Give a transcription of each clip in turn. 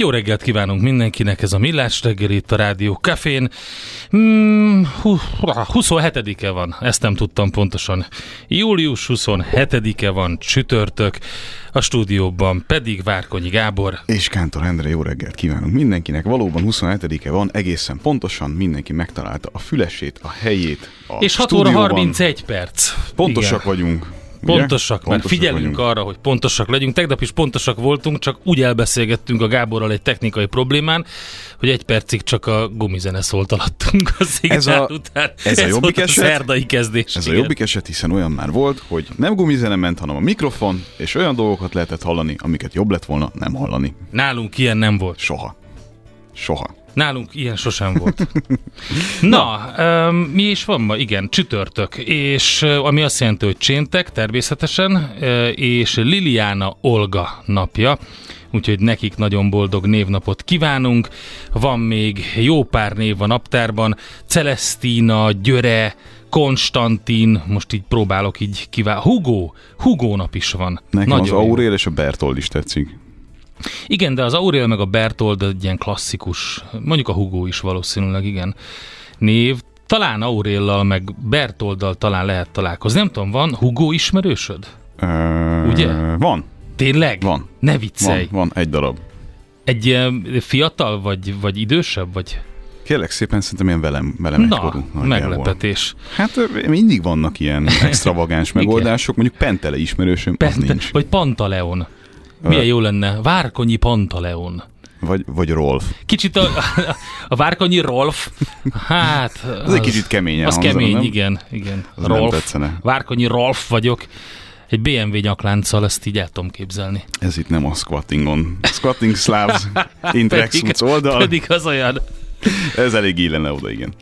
Jó reggelt kívánunk mindenkinek, ez a Millás reggel itt a Rádió Cafén. Hmm, 27-e van, ezt nem tudtam pontosan. Július 27-e van, csütörtök, a stúdióban pedig Várkonyi Gábor. És Kántor Endre, jó reggelt kívánunk mindenkinek. Valóban 27-e van, egészen pontosan mindenki megtalálta a fülesét, a helyét, a És 6 óra 31 perc. Pontosak Igen. vagyunk. Pontosak, mert pontosak figyelünk vagyunk. arra, hogy pontosak legyünk. Tegnap is pontosak voltunk, csak úgy elbeszélgettünk a Gáborral egy technikai problémán, hogy egy percig csak a gumizene szólt alattunk a ez a, után. Ez, ez a jobbik eset, a szerdai kezdés. Ez igen. a jobbik eset, hiszen olyan már volt, hogy nem gumizene ment, hanem a mikrofon, és olyan dolgokat lehetett hallani, amiket jobb lett volna nem hallani. Nálunk ilyen nem volt. Soha. Soha. Nálunk ilyen sosem volt. Na, um, mi is van ma? Igen, csütörtök, és ami azt jelenti, hogy cséntek természetesen, és Liliana Olga napja, úgyhogy nekik nagyon boldog névnapot kívánunk. Van még jó pár név a naptárban, Celestina, Györe, Konstantin, most így próbálok így kivál. Hugo, Hugo nap is van. Nekem Nagyon az Aurél és a Bertold is tetszik. Igen, de az Aurel meg a Bertold egy ilyen klasszikus, mondjuk a Hugo is valószínűleg, igen, név. Talán Auréllal meg Bertolddal talán lehet találkozni. Nem tudom, van Hugo ismerősöd? Ö, Ugye? Van. Tényleg? Van. Ne viccelj. Van, van egy darab. Egy fiatal, vagy, vagy idősebb, vagy? Kérlek szépen, szerintem ilyen velem, velem Na, egykorú. meglepetés. Hát mindig vannak ilyen extravagáns megoldások, mondjuk Pentele ismerősöm, Pente, az nincs. Vagy Pantaleon. Milyen jó lenne. Várkonyi Pantaleon. Vagy, vagy Rolf. Kicsit a, a Várkonyi Rolf, hát... Az, az egy kicsit keményen Az hangzana, kemény, nem? igen. igen. Az Rolf. Nem Várkonyi Rolf vagyok. Egy BMW nyaklánccal ezt így el tudom képzelni. Ez itt nem a squattingon. Squatting Slavs Intrex oldal. Pedig az olyan. Ez elég illene oda, igen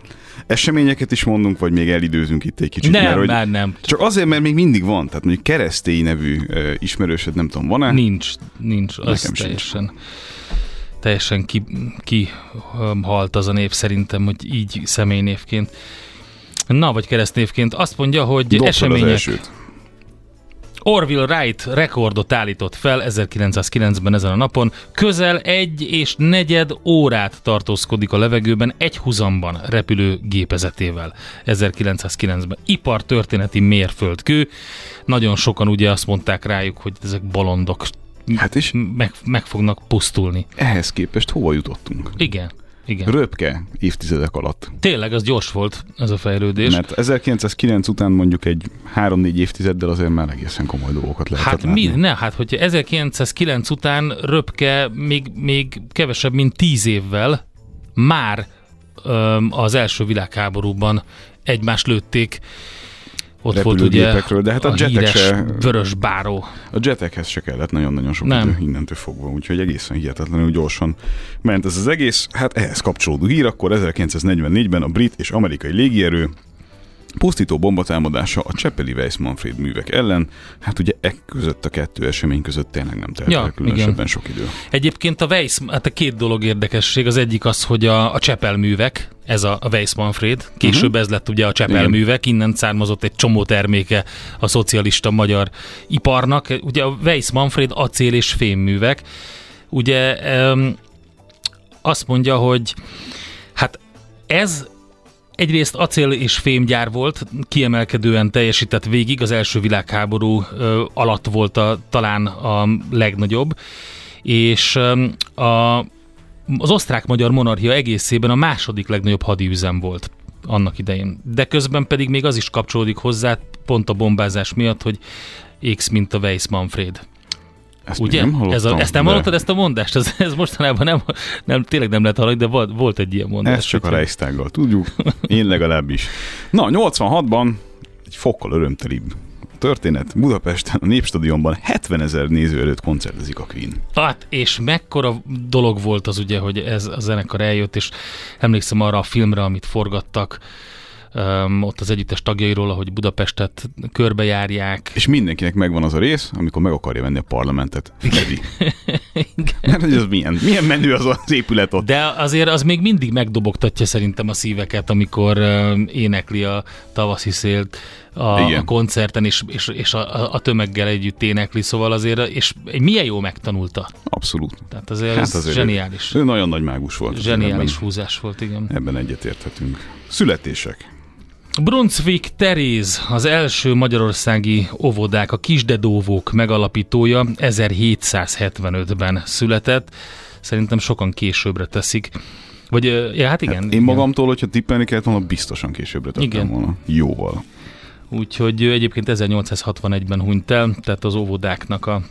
eseményeket is mondunk, vagy még elidőzünk itt egy kicsit? Nem, mert, hogy nem, nem. Csak azért, mert még mindig van. Tehát mondjuk keresztély nevű uh, ismerősöd, nem tudom, van-e? Nincs, nincs. Az Nekem teljesen, sincs. teljesen ki, ki um, az a név szerintem, hogy így személynévként. Na, vagy keresztnévként. Azt mondja, hogy Dobtad események... Orville Wright rekordot állított fel 1909-ben ezen a napon. Közel egy és negyed órát tartózkodik a levegőben egy huzamban repülő gépezetével 1909-ben. Ipartörténeti mérföldkő. Nagyon sokan ugye azt mondták rájuk, hogy ezek bolondok. Hát is meg, meg fognak pusztulni. Ehhez képest hova jutottunk? Igen. Igen. Röpke évtizedek alatt. Tényleg, az gyors volt ez a fejlődés. Mert 1909 után mondjuk egy 3-4 évtizeddel azért már egészen komoly dolgokat lehet Hát látni. mi? Ne, hát hogyha 1909 után Röpke még, még kevesebb, mint 10 évvel már öm, az első világháborúban egymást lőtték ott volt ugye de hát a, a jetek se, vörös báró. A jetekhez se kellett nagyon-nagyon sok Nem. idő innentől fogva, úgyhogy egészen hihetetlenül gyorsan ment ez az egész. Hát ehhez kapcsolódó hír, akkor 1944-ben a brit és amerikai légierő Pusztító bombatámadása a Csepeli Weiss Manfred művek ellen, hát ugye e között a kettő esemény között tényleg nem telt Ja, el különösebben igen. sok idő. Egyébként a Weiss, hát a két dolog érdekesség. Az egyik az, hogy a, a Csepel művek, ez a, a Weiss Manfred, később uh-huh. ez lett ugye a Csepel Igen. művek, innen származott egy csomó terméke a szocialista magyar iparnak. Ugye a Weiss Manfred acél és fémművek. Ugye um, azt mondja, hogy hát ez egyrészt acél és fémgyár volt, kiemelkedően teljesített végig, az első világháború alatt volt a, talán a legnagyobb, és a, az osztrák-magyar monarchia egészében a második legnagyobb hadiüzem volt annak idején. De közben pedig még az is kapcsolódik hozzá, pont a bombázás miatt, hogy X mint a Weiss Manfred. Ezt Ugye? nem hallottam, ez a, ezt nem de hallottad, ezt a mondást? Ez, ez mostanában nem, nem, tényleg nem lehet hallani, de volt, volt egy ilyen mondás. Ezt csak a Reichstaggal tudjuk, én legalábbis. Na, 86-ban egy fokkal örömtelibb történet. Budapesten a Népstadionban 70 ezer néző előtt koncertezik a Queen. Hát, és mekkora dolog volt az ugye, hogy ez a zenekar eljött, és emlékszem arra a filmre, amit forgattak, um, ott az együttes tagjairól, ahogy Budapestet körbejárják. És mindenkinek megvan az a rész, amikor meg akarja venni a parlamentet. Fedi. Mert hogy az milyen, milyen menő az az épület ott. De azért az még mindig megdobogtatja szerintem a szíveket, amikor énekli a tavaszi szélt a, Igen. a koncerten, és, és, és a, a tömeggel együtt énekli, szóval azért, és milyen jó megtanulta. Abszolút. Tehát azért Hát ez azért zseniális. Ő nagyon nagy mágus volt. Zseniális Ebben, húzás volt, igen. ebben egyetérthetünk. Születések. Brunswick Teréz, az első magyarországi óvodák, a kisdedóvók megalapítója 1775-ben született. Szerintem sokan későbbre teszik. Vagy, ja, hát igen. Hát én igen. magamtól, hogyha tippelni kellett volna, biztosan későbbre tettem Igen. volna. Jóval. Úgyhogy egyébként 1861-ben hunyt el, tehát az óvodáknak a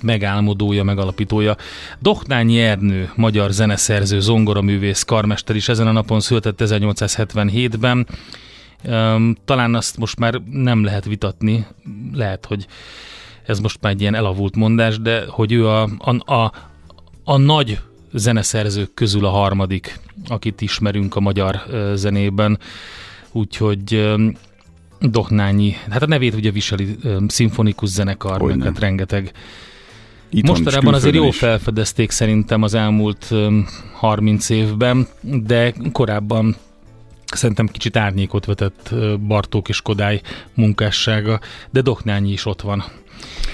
megálmodója, megalapítója. Doknányi Ernő, magyar zeneszerző, zongoraművész, karmester is ezen a napon született 1877-ben. Talán azt most már nem lehet vitatni, lehet, hogy ez most már egy ilyen elavult mondás, de hogy ő a, a, a, a nagy zeneszerzők közül a harmadik, akit ismerünk a magyar zenében. Úgyhogy Dohnányi, hát a nevét ugye viseli szimfonikus zenekar, meg hát rengeteg. Itthon Mostanában azért jól felfedezték szerintem az elmúlt öm, 30 évben, de korábban szerintem kicsit árnyékot vetett Bartók és Kodály munkássága, de Dohnányi is ott van.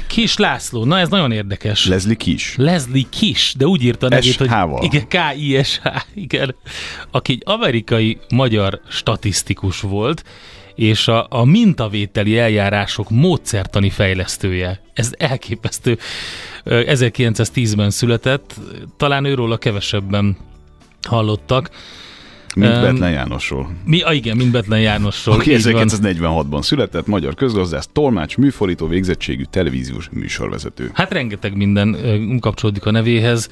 Kis László, na ez nagyon érdekes. Leslie Kis. Leslie Kiss, de úgy írta nevét, hogy igen, K-I-S-H, igen, aki egy amerikai magyar statisztikus volt, és a, a mintavételi eljárások módszertani fejlesztője. Ez elképesztő. Ö, 1910-ben született, talán őről a kevesebben hallottak. Mint Em, Betlen Jánosról. Mi, ah, igen, mint Betlen Jánosról. Aki így van. 1946-ban született, magyar közgazdász, tolmács, műfordító végzettségű televíziós műsorvezető. Hát rengeteg minden kapcsolódik a nevéhez.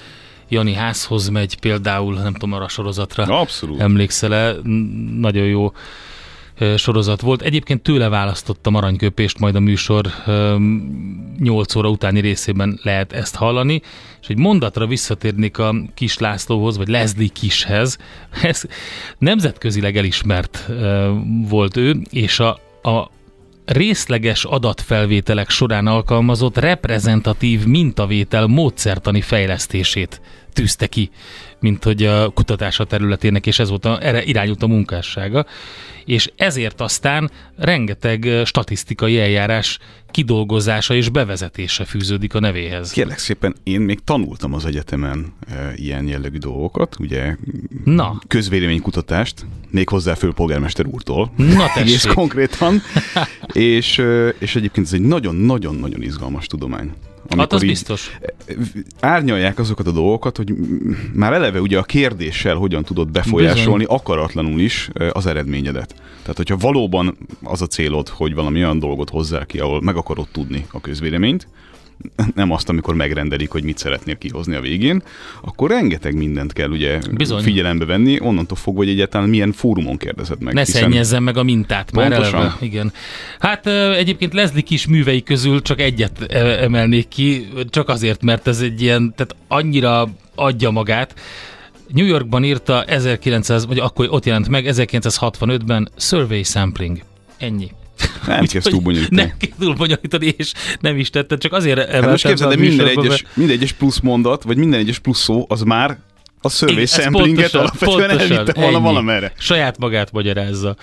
Jani házhoz megy például, nem tudom, arra a sorozatra. Abszolút. Emlékszel-e? Nagyon jó sorozat volt. Egyébként tőle választottam aranyköpést, majd a műsor 8 óra utáni részében lehet ezt hallani. És egy mondatra visszatérnék a Kis Lászlóhoz, vagy Leslie Kishez. Ez nemzetközileg elismert volt ő, és a, a részleges adatfelvételek során alkalmazott reprezentatív mintavétel módszertani fejlesztését tűzte ki, mint hogy a kutatása területének, és ez volt a, erre irányult a munkássága. És ezért aztán rengeteg statisztikai eljárás kidolgozása és bevezetése fűződik a nevéhez. Kérlek szépen, én még tanultam az egyetemen e, ilyen jellegű dolgokat, ugye Na, közvéleménykutatást, még hozzá főpolgármester úrtól. na Egész konkrétan. és, és egyébként ez egy nagyon-nagyon-nagyon izgalmas tudomány. Hát az biztos. árnyalják azokat a dolgokat, hogy már eleve ugye a kérdéssel hogyan tudod befolyásolni akaratlanul is az eredményedet. Tehát, hogyha valóban az a célod, hogy valami olyan dolgot hozzá ki, ahol meg akarod tudni a közvéleményt, nem azt, amikor megrendelik, hogy mit szeretnél kihozni a végén, akkor rengeteg mindent kell ugye Bizony. figyelembe venni, onnantól fogva, hogy egyáltalán milyen fórumon kérdezed meg. Ne hiszen- szennyezzen meg a mintát már Pontosan. eleve. Igen. Hát egyébként Leslie kis művei közül csak egyet emelnék ki, csak azért, mert ez egy ilyen, tehát annyira adja magát. New Yorkban írta 1900, vagy akkor ott jelent meg 1965-ben Survey Sampling. Ennyi. Nem kezd túl bonyolítani. Nem kezd túl bonyolítani, és nem is tette, csak azért hát most képzeld, de minden egyes, minden egyes plusz mondat, vagy minden egyes plusz szó, az már a survey samplinget alapvetően elvitte volna valamerre. Saját magát magyarázza.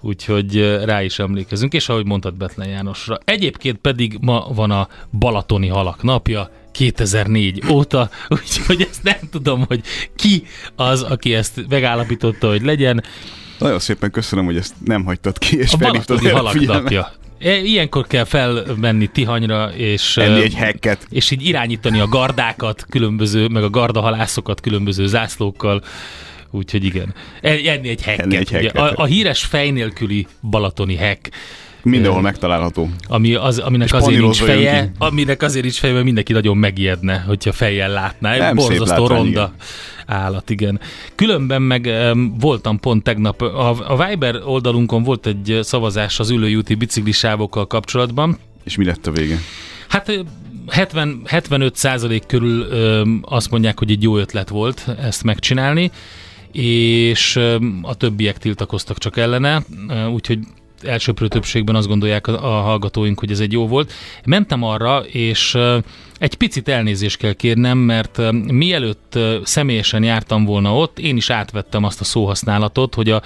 Úgyhogy rá is emlékezünk, és ahogy mondtad Betlen Jánosra. Egyébként pedig ma van a Balatoni Halak napja, 2004 óta, úgyhogy ezt nem tudom, hogy ki az, aki ezt megállapította, hogy legyen. Nagyon szépen köszönöm, hogy ezt nem hagytad ki, és a Balatoni Halak napja. E, ilyenkor kell felmenni Tihanyra, és, Enni egy hekket. és így irányítani a gardákat, különböző, meg a gardahalászokat különböző zászlókkal. Úgyhogy igen. E, enni egy hekket. Enni egy hekket. Ugye, a, a híres fej nélküli balatoni hek. Mindenhol megtalálható. Ami az, aminek és azért nincs feje, aminek azért nincs feje, mert mindenki nagyon megijedne, hogyha fejjel látná. Nem Borzasztó ronda igen. Állat, igen. Különben meg voltam pont tegnap, a, a Viber oldalunkon volt egy szavazás az ülőjúti biciklisávokkal kapcsolatban. És mi lett a vége? Hát 70, 75 százalék körül um, azt mondják, hogy egy jó ötlet volt ezt megcsinálni és a többiek tiltakoztak csak ellene, úgyhogy elsőprő többségben azt gondolják a, a hallgatóink, hogy ez egy jó volt. Mentem arra, és egy picit elnézést kell kérnem, mert mielőtt személyesen jártam volna ott, én is átvettem azt a szóhasználatot, hogy a,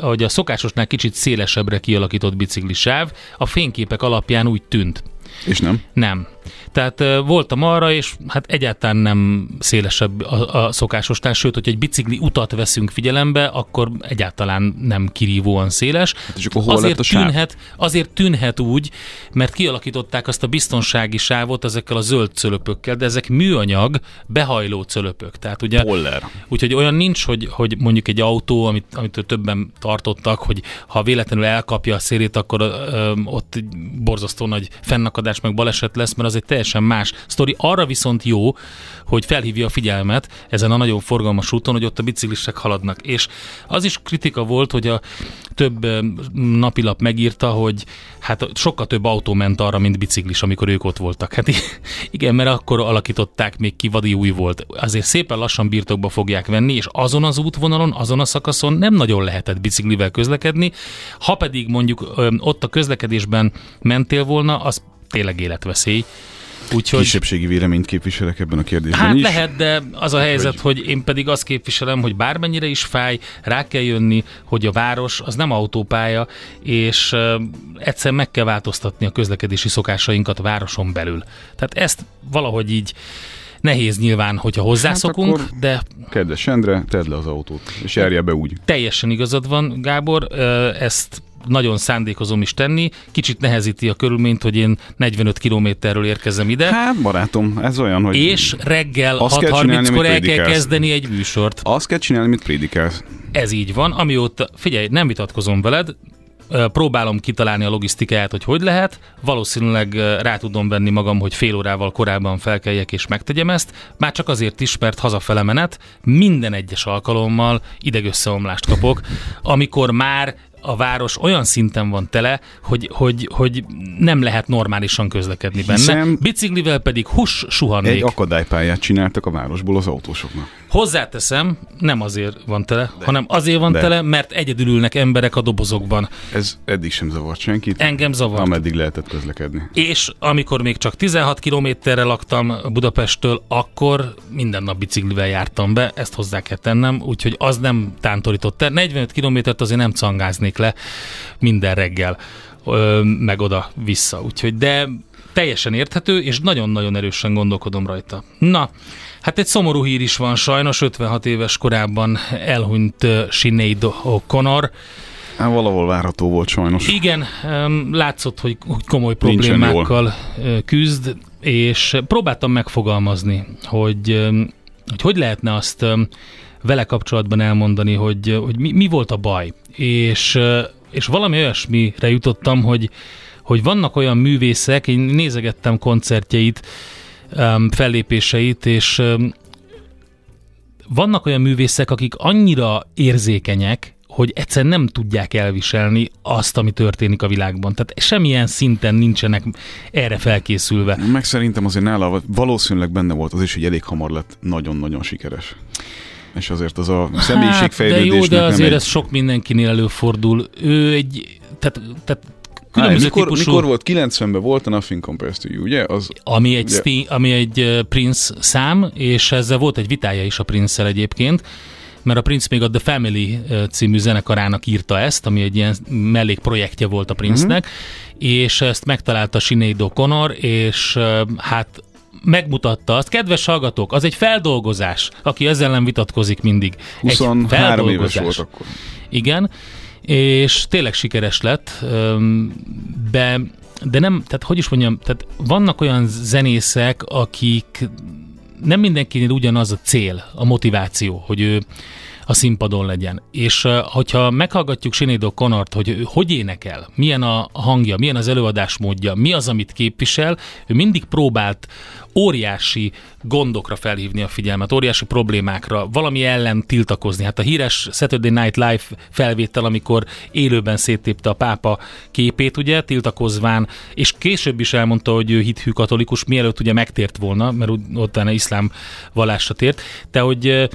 hogy a szokásosnál kicsit szélesebbre kialakított biciklisáv a fényképek alapján úgy tűnt. És nem? Nem. Tehát voltam arra, és hát egyáltalán nem szélesebb a, a szokásostán, sőt, hogy egy bicikli utat veszünk figyelembe, akkor egyáltalán nem kirívóan széles. Hát és akkor hol azért, a tűnhet, azért tűnhet úgy, mert kialakították azt a biztonsági sávot ezekkel a zöld cölöpökkel, de ezek műanyag, behajló cölöpök. Tehát ugye, Poller. Úgyhogy olyan nincs, hogy, hogy mondjuk egy autó, amit, amit többen tartottak, hogy ha véletlenül elkapja a szélét, akkor ö, ott borzasztó nagy fennakadás meg baleset lesz, mert az egy teljesen más sztori. Arra viszont jó, hogy felhívja a figyelmet ezen a nagyon forgalmas úton, hogy ott a biciklisek haladnak. És az is kritika volt, hogy a több napilap megírta, hogy hát sokkal több autó ment arra, mint biciklis, amikor ők ott voltak. Hát igen, mert akkor alakították, még ki vadi új volt. Azért szépen lassan birtokba fogják venni, és azon az útvonalon, azon a szakaszon nem nagyon lehetett biciklivel közlekedni. Ha pedig mondjuk ott a közlekedésben mentél volna, az tényleg életveszély. Úgyhogy... Kisebbségi véleményt képviselek ebben a kérdésben Hát is. lehet, de az a helyzet, hogy... hogy én pedig azt képviselem, hogy bármennyire is fáj, rá kell jönni, hogy a város az nem autópálya, és uh, egyszer meg kell változtatni a közlekedési szokásainkat a városon belül. Tehát ezt valahogy így nehéz nyilván, hogyha hozzászokunk, hát de... Kedves Endre, tedd le az autót, és járja be úgy. Teljesen igazad van, Gábor, ezt nagyon szándékozom is tenni. Kicsit nehezíti a körülményt, hogy én 45 kilométerről érkezem ide. Hát, barátom, ez olyan, hogy... És reggel 6.30-kor el kell kezdeni egy műsort. Azt kell csinálni, mit prédikálsz. Ez így van, amióta, figyelj, nem vitatkozom veled, próbálom kitalálni a logisztikáját, hogy hogy lehet. Valószínűleg rá tudom venni magam, hogy fél órával korábban felkeljek és megtegyem ezt. Már csak azért is, mert hazafele menet minden egyes alkalommal idegösszeomlást kapok, amikor már a város olyan szinten van tele, hogy, hogy, hogy nem lehet normálisan közlekedni benne. Biciklivel pedig hus suhannék. Egy akadálypályát csináltak a városból az autósoknak. Hozzáteszem, nem azért van tele, de, hanem azért van de. tele, mert egyedül ülnek emberek a dobozokban. Ez eddig sem zavart senkit. Engem zavart. Ameddig lehetett közlekedni. És amikor még csak 16 kilométerre laktam Budapesttől, akkor minden nap biciklivel jártam be, ezt hozzá kell tennem, úgyhogy az nem tántorított el. 45 kilométert azért nem cangáznék le minden reggel, meg oda-vissza. Úgyhogy, de teljesen érthető, és nagyon-nagyon erősen gondolkodom rajta. Na, Hát egy szomorú hír is van sajnos, 56 éves korában elhunyt Sinead O'Connor. Hát valahol várható volt sajnos. Igen, látszott, hogy, komoly problémákkal küzd, és próbáltam megfogalmazni, hogy hogy, hogy lehetne azt vele kapcsolatban elmondani, hogy, hogy mi, mi volt a baj. És, és valami olyasmire jutottam, hogy, hogy vannak olyan művészek, én nézegettem koncertjeit, fellépéseit, és vannak olyan művészek, akik annyira érzékenyek, hogy egyszerűen nem tudják elviselni azt, ami történik a világban. Tehát semmilyen szinten nincsenek erre felkészülve. Meg szerintem azért nála valószínűleg benne volt az is, hogy elég hamar lett nagyon-nagyon sikeres. És azért az a személyiségfejlődésnek hát, de jó, de azért egy... ez sok mindenkinél előfordul. Ő egy tehát, tehát különböző mikor, típusú... Mikor volt? 90-ben volt a Nothing Compares to You, ugye? Az, ami, egy ugye? Sti, ami egy Prince szám, és ezzel volt egy vitája is a prince egyébként, mert a Prince még a The Family című zenekarának írta ezt, ami egy ilyen mellékprojektje volt a Prince-nek, uh-huh. és ezt megtalálta Sinead O'Connor, és hát megmutatta azt. Kedves hallgatók, az egy feldolgozás, aki ezzel nem vitatkozik mindig. 23 éves volt akkor. Igen, és tényleg sikeres lett, de, de nem, tehát hogy is mondjam, tehát vannak olyan zenészek, akik nem mindenkinél ugyanaz a cél, a motiváció, hogy ő a színpadon legyen. És hogyha meghallgatjuk Sinédo Konart, hogy ő hogy énekel, milyen a hangja, milyen az előadásmódja, mi az, amit képvisel, ő mindig próbált óriási gondokra felhívni a figyelmet, óriási problémákra, valami ellen tiltakozni. Hát a híres Saturday Night Live felvétel, amikor élőben széttépte a pápa képét, ugye, tiltakozván, és később is elmondta, hogy ő hithű katolikus, mielőtt ugye megtért volna, mert utána iszlám vallásra tért, de hogy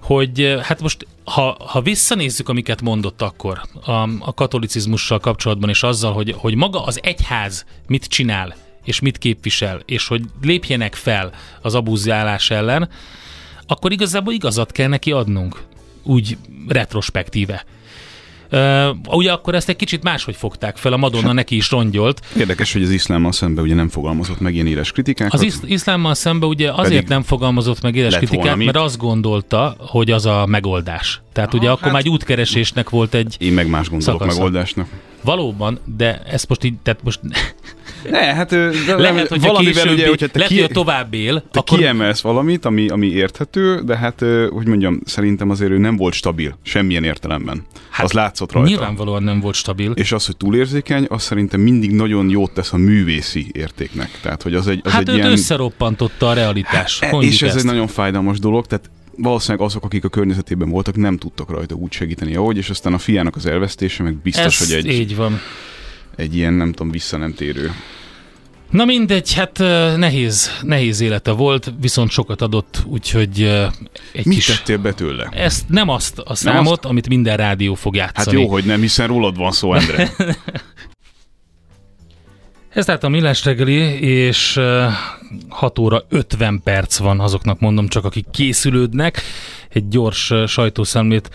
hogy hát most ha, ha visszanézzük, amiket mondott akkor a, a katolicizmussal kapcsolatban, és azzal, hogy, hogy maga az egyház mit csinál, és mit képvisel, és hogy lépjenek fel az abúzálás ellen, akkor igazából igazat kell neki adnunk, úgy retrospektíve. Uh, ugye akkor ezt egy kicsit máshogy fogták fel, a Madonna neki is rongyolt. Érdekes, hogy az iszlámmal szemben ugye nem fogalmazott meg ilyen éles kritikákat. Az isz- iszlámmal szemben ugye azért nem fogalmazott meg éles kritikát, mert azt gondolta, hogy az a megoldás. Tehát Aha, ugye akkor hát, már egy útkeresésnek volt egy Én meg más gondolok szakasza. megoldásnak. Valóban, de ez most így, tehát most ne, hát lehet, hogy valamivel későbbi, ugye, hogyha te lehet, ki, hogy tovább él, te akkor... kiemelsz valamit, ami, ami érthető, de hát, hogy mondjam, szerintem azért ő nem volt stabil, semmilyen értelemben. Hát, az látszott rajta. Nyilvánvalóan nem volt stabil. És az, hogy túlérzékeny, az szerintem mindig nagyon jót tesz a művészi értéknek. Tehát, hogy az egy, az hát egy ilyen... összeroppantotta a realitás. Hát, és ez ezt. egy nagyon fájdalmas dolog, tehát valószínűleg azok, akik a környezetében voltak, nem tudtak rajta úgy segíteni, ahogy, és aztán a fiának az elvesztése meg biztos, Ez hogy egy, így van. egy ilyen, nem tudom, vissza nem térő Na mindegy, hát nehéz, nehéz élete volt, viszont sokat adott, úgyhogy egy Mit kis... tettél be tőle? Ezt nem azt a számot, azt? amit minden rádió fog játszani. Hát jó, hogy nem, hiszen rólad van szó, Endre. Ez tehát a Millás reggeli, és 6 óra 50 perc van azoknak mondom csak, akik készülődnek. Egy gyors sajtószemlét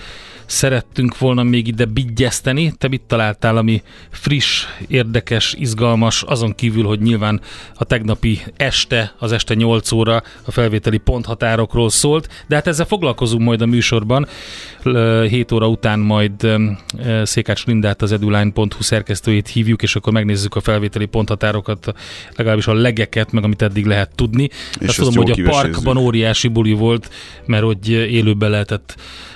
szerettünk volna még ide bigyeszteni. Te mit találtál, ami friss, érdekes, izgalmas, azon kívül, hogy nyilván a tegnapi este, az este 8 óra a felvételi ponthatárokról szólt, de hát ezzel foglalkozunk majd a műsorban. 7 óra után majd Székács Lindát, az eduline.hu szerkesztőjét hívjuk, és akkor megnézzük a felvételi ponthatárokat, legalábbis a legeket, meg amit eddig lehet tudni. És tudom, hogy a parkban óriási buli volt, mert hogy élőben lehetett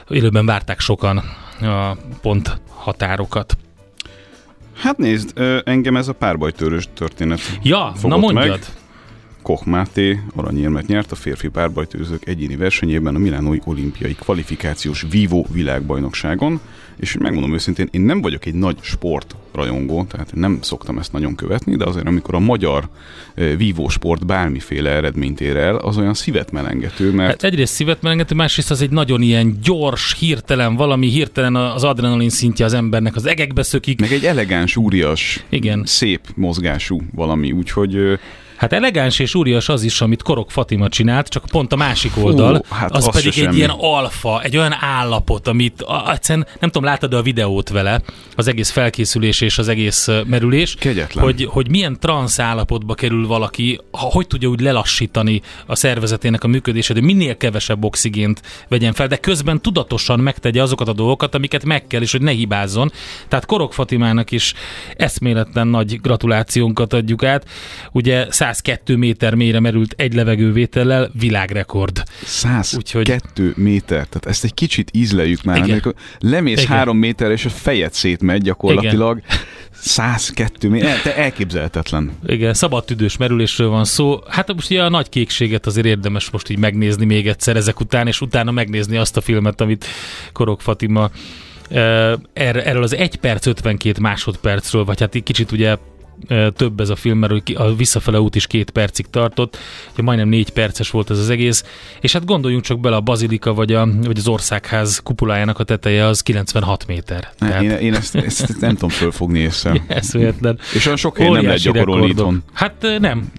élőben várták sokan a pont határokat. Hát nézd, engem ez a párbajtőrös történet Ja, na mondjad. Meg. Koch Máté aranyérmet nyert a férfi párbajtőzők egyéni versenyében a Milánói olimpiai kvalifikációs vívó világbajnokságon, és megmondom őszintén, én nem vagyok egy nagy sport rajongó, tehát nem szoktam ezt nagyon követni, de azért amikor a magyar vívó sport bármiféle eredményt ér el, az olyan szívet melengető, mert... Hát egyrészt szívet melengető, másrészt az egy nagyon ilyen gyors, hirtelen, valami hirtelen az adrenalin szintje az embernek az egekbe szökik. Meg egy elegáns, úrias, Igen. szép mozgású valami, úgyhogy Hát elegáns és úrias az is, amit Korok Fatima csinált, csak pont a másik oldal, Hú, hát az, az pedig egy semmi. ilyen alfa, egy olyan állapot, amit egyszerűen nem tudom, láttad a videót vele, az egész felkészülés és az egész merülés, Kegyetlen. hogy, hogy milyen transz állapotba kerül valaki, hogy tudja úgy lelassítani a szervezetének a működését, hogy minél kevesebb oxigént vegyen fel, de közben tudatosan megtegye azokat a dolgokat, amiket meg kell, és hogy ne hibázzon. Tehát Korok Fatimának is eszméletlen nagy gratulációnkat adjuk át. Ugye 102 méter mélyre merült egy levegővétellel, világrekord. 102 Úgyhogy... méter, tehát ezt egy kicsit ízleljük már, Igen. amikor lemész Igen. három méter, és a fejed szétmegy gyakorlatilag. Igen. 102 méter, te elképzelhetetlen. Igen, szabad tüdős merülésről van szó. Hát most ugye a nagy kékséget azért érdemes most így megnézni még egyszer ezek után, és utána megnézni azt a filmet, amit Korok Fatima erről az 1 perc 52 másodpercről, vagy hát egy kicsit ugye több ez a film, mert a visszafele út is két percig tartott, ugye majdnem négy perces volt ez az egész, és hát gondoljunk csak bele a bazilika vagy, a, vagy az országház kupulájának a teteje az 96 méter. Ne, Tehát... Én, én ezt, ezt, nem tudom fölfogni észre. Eszméletlen. És olyan sok helyen nem lehet gyakorolni itthon. Hát nem.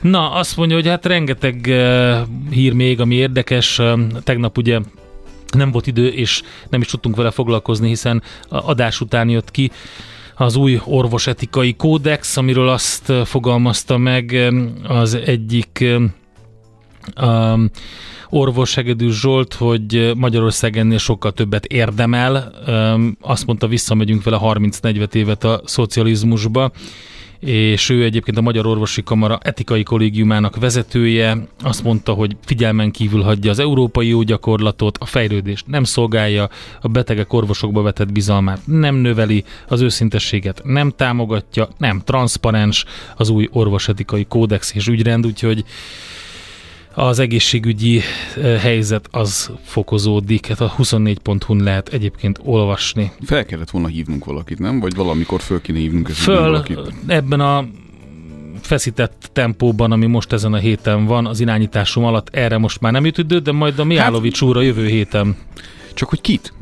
Na, azt mondja, hogy hát rengeteg uh, hír még, ami érdekes. Uh, tegnap ugye nem volt idő, és nem is tudtunk vele foglalkozni, hiszen adás után jött ki az új orvosetikai kódex, amiről azt fogalmazta meg az egyik um, orvos Hegedű Zsolt, hogy Magyarország ennél sokkal többet érdemel. Um, azt mondta, visszamegyünk vele 30-40 évet a szocializmusba és ő egyébként a Magyar Orvosi Kamara etikai kollégiumának vezetője. Azt mondta, hogy figyelmen kívül hagyja az európai jó gyakorlatot, a fejlődést nem szolgálja, a betegek orvosokba vetett bizalmát nem növeli, az őszintességet nem támogatja, nem transzparens az új orvosetikai kódex és ügyrend, úgyhogy az egészségügyi helyzet az fokozódik, hát a 24.hu-n lehet egyébként olvasni. Fel kellett volna hívnunk valakit, nem? Vagy valamikor föl kéne hívnunk Föl, valakit? ebben a feszített tempóban, ami most ezen a héten van, az irányításom alatt erre most már nem jut idő, de majd a Miálovics hát, úr a jövő héten. Csak hogy kit?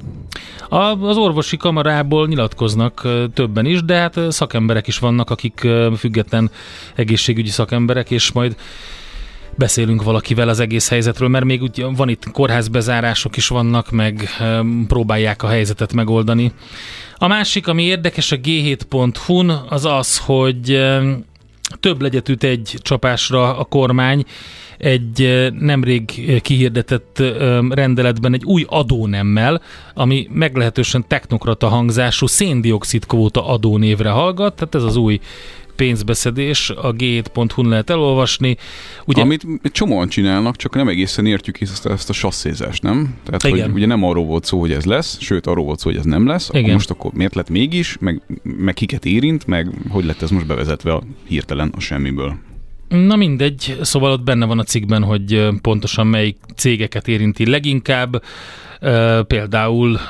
A, az orvosi kamarából nyilatkoznak többen is, de hát szakemberek is vannak, akik független egészségügyi szakemberek, és majd beszélünk valakivel az egész helyzetről, mert még úgy van itt kórházbezárások is vannak, meg próbálják a helyzetet megoldani. A másik, ami érdekes a g7.hu-n, az az, hogy több legyet egy csapásra a kormány, egy nemrég kihirdetett rendeletben egy új adónemmel, ami meglehetősen technokrata hangzású széndiokszid kvóta adónévre hallgat, tehát ez az új pénzbeszedés, a g7.hu-n lehet elolvasni. Ugye, Amit csomóan csinálnak, csak nem egészen értjük ezt, ezt a sasszézást, nem? Tehát, Igen. hogy ugye nem arról volt szó, hogy ez lesz, sőt arról volt szó, hogy ez nem lesz, Igen. akkor most akkor miért lett mégis, meg, meg kiket érint, meg hogy lett ez most bevezetve a hirtelen a semmiből? Na mindegy, szóval ott benne van a cikkben, hogy pontosan melyik cégeket érinti leginkább, például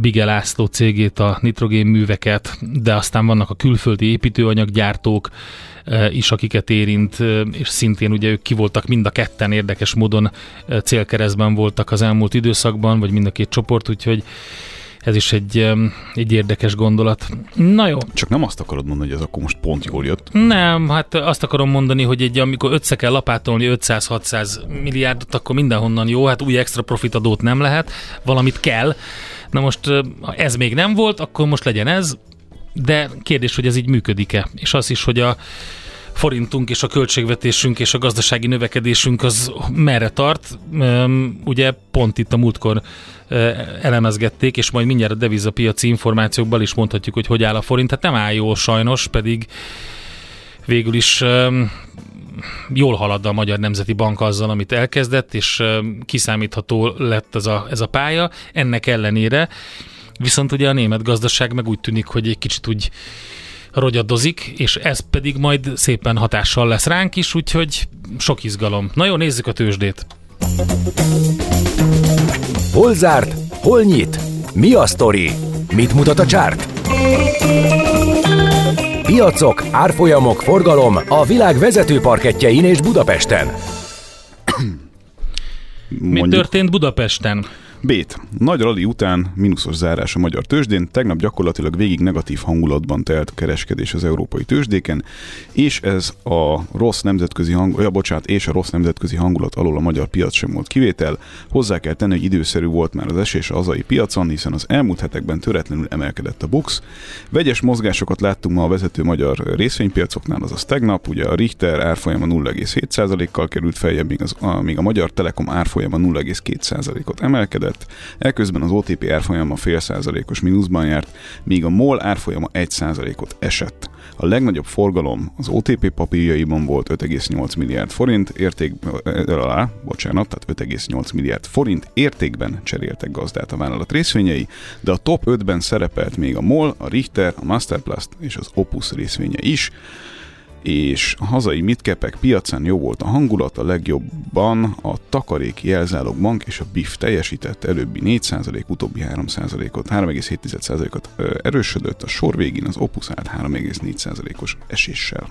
Bige László cégét, a nitrogénműveket, de aztán vannak a külföldi építőanyaggyártók is, akiket érint, és szintén ugye ők ki voltak mind a ketten érdekes módon célkeresztben voltak az elmúlt időszakban, vagy mind a két csoport, úgyhogy ez is egy, egy érdekes gondolat. Na jó. Csak nem azt akarod mondani, hogy ez akkor most pont jól jött. Nem, hát azt akarom mondani, hogy egy, amikor össze kell lapátolni 500-600 milliárdot, akkor mindenhonnan jó, hát új extra profit adót nem lehet, valamit kell. Na most ez még nem volt, akkor most legyen ez, de kérdés, hogy ez így működik-e. És az is, hogy a forintunk és a költségvetésünk és a gazdasági növekedésünk az merre tart. Ugye pont itt a múltkor elemezgették, és majd mindjárt a devizapiaci információkban is mondhatjuk, hogy hogy áll a forint. Tehát nem áll jó sajnos, pedig végül is jól halad a Magyar Nemzeti Bank azzal, amit elkezdett, és kiszámítható lett ez a, ez a pálya. Ennek ellenére viszont ugye a német gazdaság meg úgy tűnik, hogy egy kicsit úgy rogyadozik, és ez pedig majd szépen hatással lesz ránk is, úgyhogy sok izgalom. Na jó, nézzük a tőzsdét. Hol zárt? Hol nyit? Mi a sztori? Mit mutat a csárt? Piacok, árfolyamok, forgalom a világ vezető parketjein és Budapesten. Mi történt Budapesten? Bét. Nagy rali után mínuszos zárás a magyar tőzsdén, tegnap gyakorlatilag végig negatív hangulatban telt a kereskedés az európai tőzsdéken, és ez a rossz nemzetközi hangulat, ja, bocsánat, és a rossz nemzetközi hangulat alól a magyar piac sem volt kivétel. Hozzá kell tenni, hogy időszerű volt már az esés a hazai piacon, hiszen az elmúlt hetekben töretlenül emelkedett a BUX. Vegyes mozgásokat láttunk ma a vezető magyar részvénypiacoknál, azaz tegnap, ugye a Richter árfolyama 0,7%-kal került feljebb, míg, az, a, míg a magyar Telekom árfolyama 0,2%-ot emelkedett lett. Eközben az OTP árfolyama fél százalékos mínuszban járt, míg a MOL árfolyama 1 százalékot esett. A legnagyobb forgalom az OTP papírjaiban volt 5,8 milliárd forint, érték, alá, bocsánat, tehát 5,8 milliárd forint értékben cseréltek gazdát a vállalat részvényei, de a top 5-ben szerepelt még a MOL, a Richter, a Masterplast és az Opus részvénye is, és a hazai midkepek piacán jó volt a hangulat, a legjobban a takarék jelzálog bank és a BIF teljesített, előbbi 4%, utóbbi 3%-ot, 3,7%-ot erősödött, a sor végén az Opus állt 3,4%-os eséssel.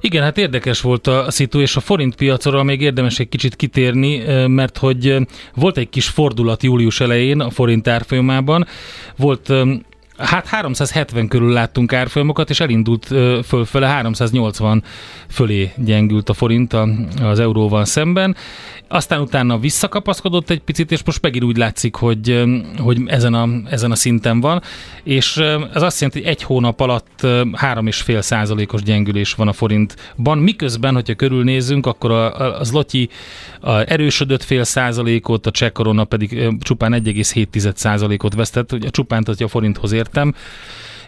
Igen, hát érdekes volt a szitu, és a forint piacról még érdemes egy kicsit kitérni, mert hogy volt egy kis fordulat július elején a forint árfolyamában, volt Hát 370 körül láttunk árfolyamokat, és elindult fölfele, 380 fölé gyengült a forint az euróval szemben. Aztán utána visszakapaszkodott egy picit, és most megint úgy látszik, hogy, hogy ezen, a, ezen a szinten van, és ez azt jelenti, hogy egy hónap alatt 3,5 százalékos gyengülés van a forintban, miközben, hogyha körülnézünk, akkor a, az Lotyi a erősödött fél százalékot, a cseh korona pedig csupán 1,7 százalékot vesztett, a csupán, hogy a forinthoz értem,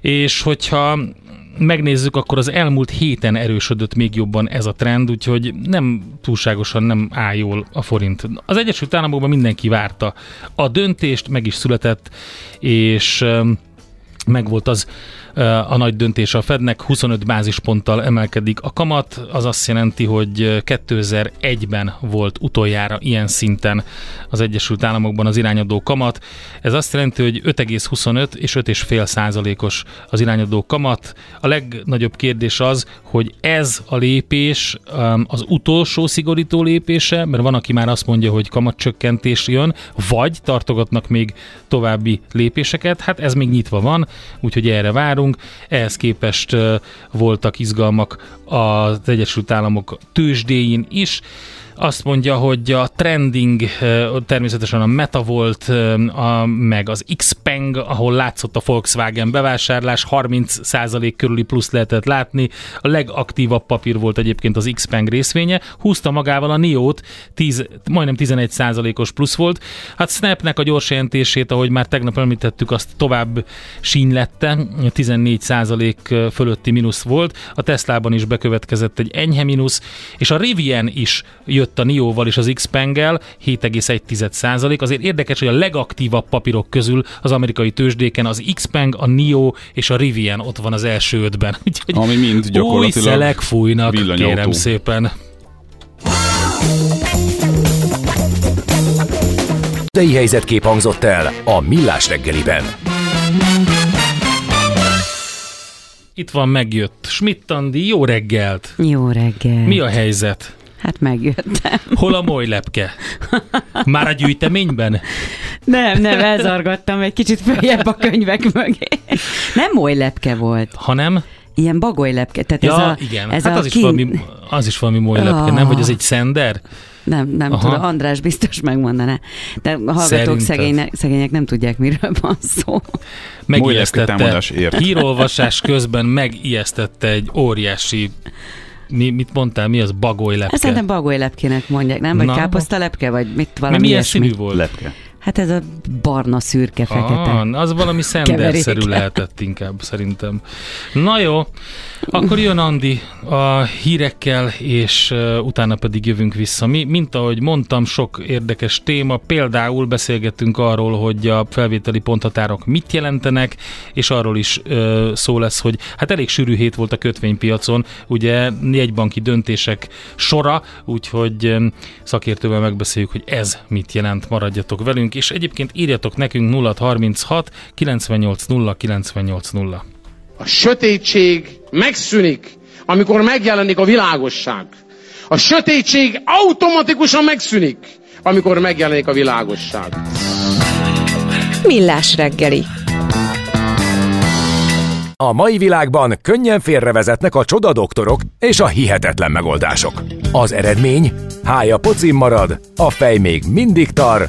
és hogyha megnézzük, akkor az elmúlt héten erősödött még jobban ez a trend, úgyhogy nem túlságosan nem áll jól a forint. Az Egyesült Államokban mindenki várta a döntést, meg is született, és megvolt az a nagy döntés a Fednek, 25 bázisponttal emelkedik a kamat, az azt jelenti, hogy 2001-ben volt utoljára ilyen szinten az Egyesült Államokban az irányadó kamat. Ez azt jelenti, hogy 5,25 és 5,5 százalékos az irányadó kamat. A legnagyobb kérdés az, hogy ez a lépés az utolsó szigorító lépése, mert van, aki már azt mondja, hogy kamatcsökkentés jön, vagy tartogatnak még további lépéseket, hát ez még nyitva van, úgyhogy erre várunk várunk. Ehhez képest voltak izgalmak az Egyesült Államok tőzsdéjén is. Azt mondja, hogy a trending természetesen a Meta volt, a, meg az Xpeng, ahol látszott a Volkswagen bevásárlás, 30% körüli plusz lehetett látni. A legaktívabb papír volt egyébként az Xpeng részvénye, húzta magával a NIO-t, 10, majdnem 11%-os plusz volt. Hát Snapnek a gyors jelentését, ahogy már tegnap említettük, azt tovább sínylette, 14% fölötti mínusz volt. A Teslában is bekövetkezett egy enyhe mínusz, és a Rivian is jött jött a NIO-val és az Xpeng-el 7,1 Azért érdekes, hogy a legaktívabb papírok közül az amerikai tőzsdéken az Xpeng, a NIO és a Rivian ott van az első ötben. Úgyhogy Ami mind gyakorlatilag új szelek fújnak, villanyautó. kérem szépen. Dei helyzetkép hangzott el a Millás reggeliben. Itt van, megjött. Schmidt Andi, jó reggelt! Jó reggelt! Mi a helyzet? Hát megjöttem. Hol a moly lepke? Már a gyűjteményben? Nem, nem, elzargattam egy kicsit följebb a könyvek mögé. Nem moly lepke volt. Hanem? Ilyen bagoly lepke. Tehát ja, ez a, igen. Ez hát a az, kin... is valami, az is valami moly lepke, oh. nem? Vagy az egy szender? Nem, nem Aha. tudom, András biztos megmondaná. De a hallgatók szegények, szegények nem tudják, miről van szó. Megijesztette. Hírolvasás közben megijesztette egy óriási mi, mit mondtál, mi az bagoly lepke? Ezt szerintem bagoly lepkének mondják, nem? Vagy Na, káposzta lepke, vagy mit valami mi, milyen színű volt? Lepke. Hát ez a barna, szürke, fekete. Ah, az valami szenderszerű lehetett inkább, szerintem. Na jó, akkor jön Andi a hírekkel, és uh, utána pedig jövünk vissza. Mi, mint ahogy mondtam, sok érdekes téma, például beszélgettünk arról, hogy a felvételi ponthatárok mit jelentenek, és arról is uh, szó lesz, hogy hát elég sűrű hét volt a kötvénypiacon, ugye jegybanki döntések sora, úgyhogy um, szakértővel megbeszéljük, hogy ez mit jelent, maradjatok velünk, és egyébként írjatok nekünk 0636 98 0 98 0. A sötétség megszűnik, amikor megjelenik a világosság. A sötétség automatikusan megszűnik, amikor megjelenik a világosság. Millás reggeli. A mai világban könnyen félrevezetnek a csoda doktorok és a hihetetlen megoldások. Az eredmény? Hája pocim marad, a fej még mindig tar,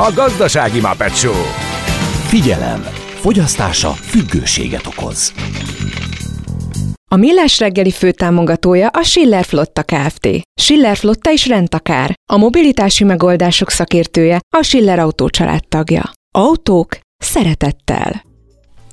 A gazdasági Muppet Show. Figyelem! Fogyasztása függőséget okoz. A Millás reggeli főtámogatója a Schiller Flotta Kft. Schiller Flotta is rendtakár. A mobilitási megoldások szakértője a Schiller Autó tagja. Autók szeretettel.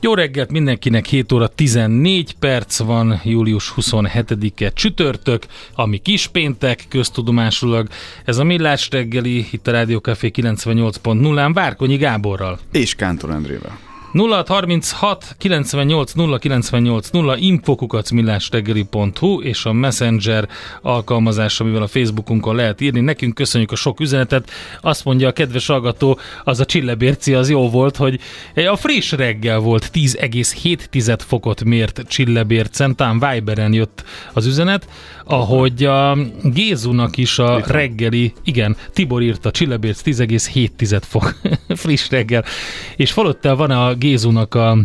Jó reggelt mindenkinek, 7 óra 14 perc van, július 27-e csütörtök, ami kispéntek, köztudomásulag. Ez a Millás reggeli, itt a Rádió Café 98.0-án Várkonyi Gáborral. És Kántor Endrével. 0636 98 0 98 0 infokukacmillástegeli.hu és a Messenger alkalmazás, amivel a Facebookunkon lehet írni. Nekünk köszönjük a sok üzenetet. Azt mondja a kedves hallgató, az a csillebérci az jó volt, hogy a friss reggel volt 10,7 fokot mért csillebércen, talán Viberen jött az üzenet, ahogy a Gézunak is a reggeli, igen, Tibor írta, csillebérc 10,7 fok friss reggel, és falottel van a Gézunak a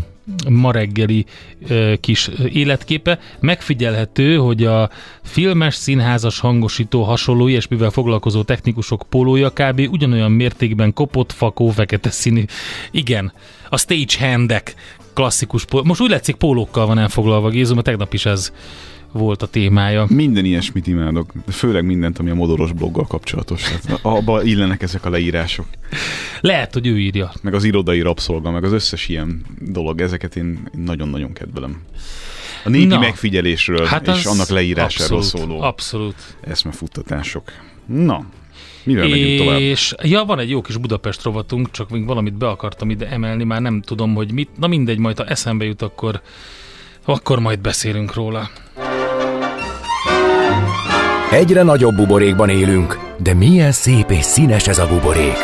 ma reggeli ö, kis életképe. Megfigyelhető, hogy a filmes, színházas hangosító hasonló ilyesmivel foglalkozó technikusok pólója kb. ugyanolyan mértékben kopott, fakó, fekete színű. Igen, a stage handek klasszikus póló. Most úgy látszik pólókkal van elfoglalva Gézu, mert tegnap is ez volt a témája. Minden ilyesmit imádok, főleg mindent, ami a modoros bloggal kapcsolatos. Hát abba illenek ezek a leírások. Lehet, hogy ő írja. Meg az irodai rabszolga, meg az összes ilyen dolog, ezeket én nagyon-nagyon kedvelem. A népi Na, megfigyelésről hát és annak leírásáról abszolút, szóló abszolút. eszmefuttatások. Na, mivel és, megyünk tovább? És ja, van egy jó kis Budapest rovatunk, csak még valamit be akartam ide emelni, már nem tudom, hogy mit. Na mindegy, majd ha eszembe jut, akkor, akkor majd beszélünk róla. Egyre nagyobb buborékban élünk, de milyen szép és színes ez a buborék.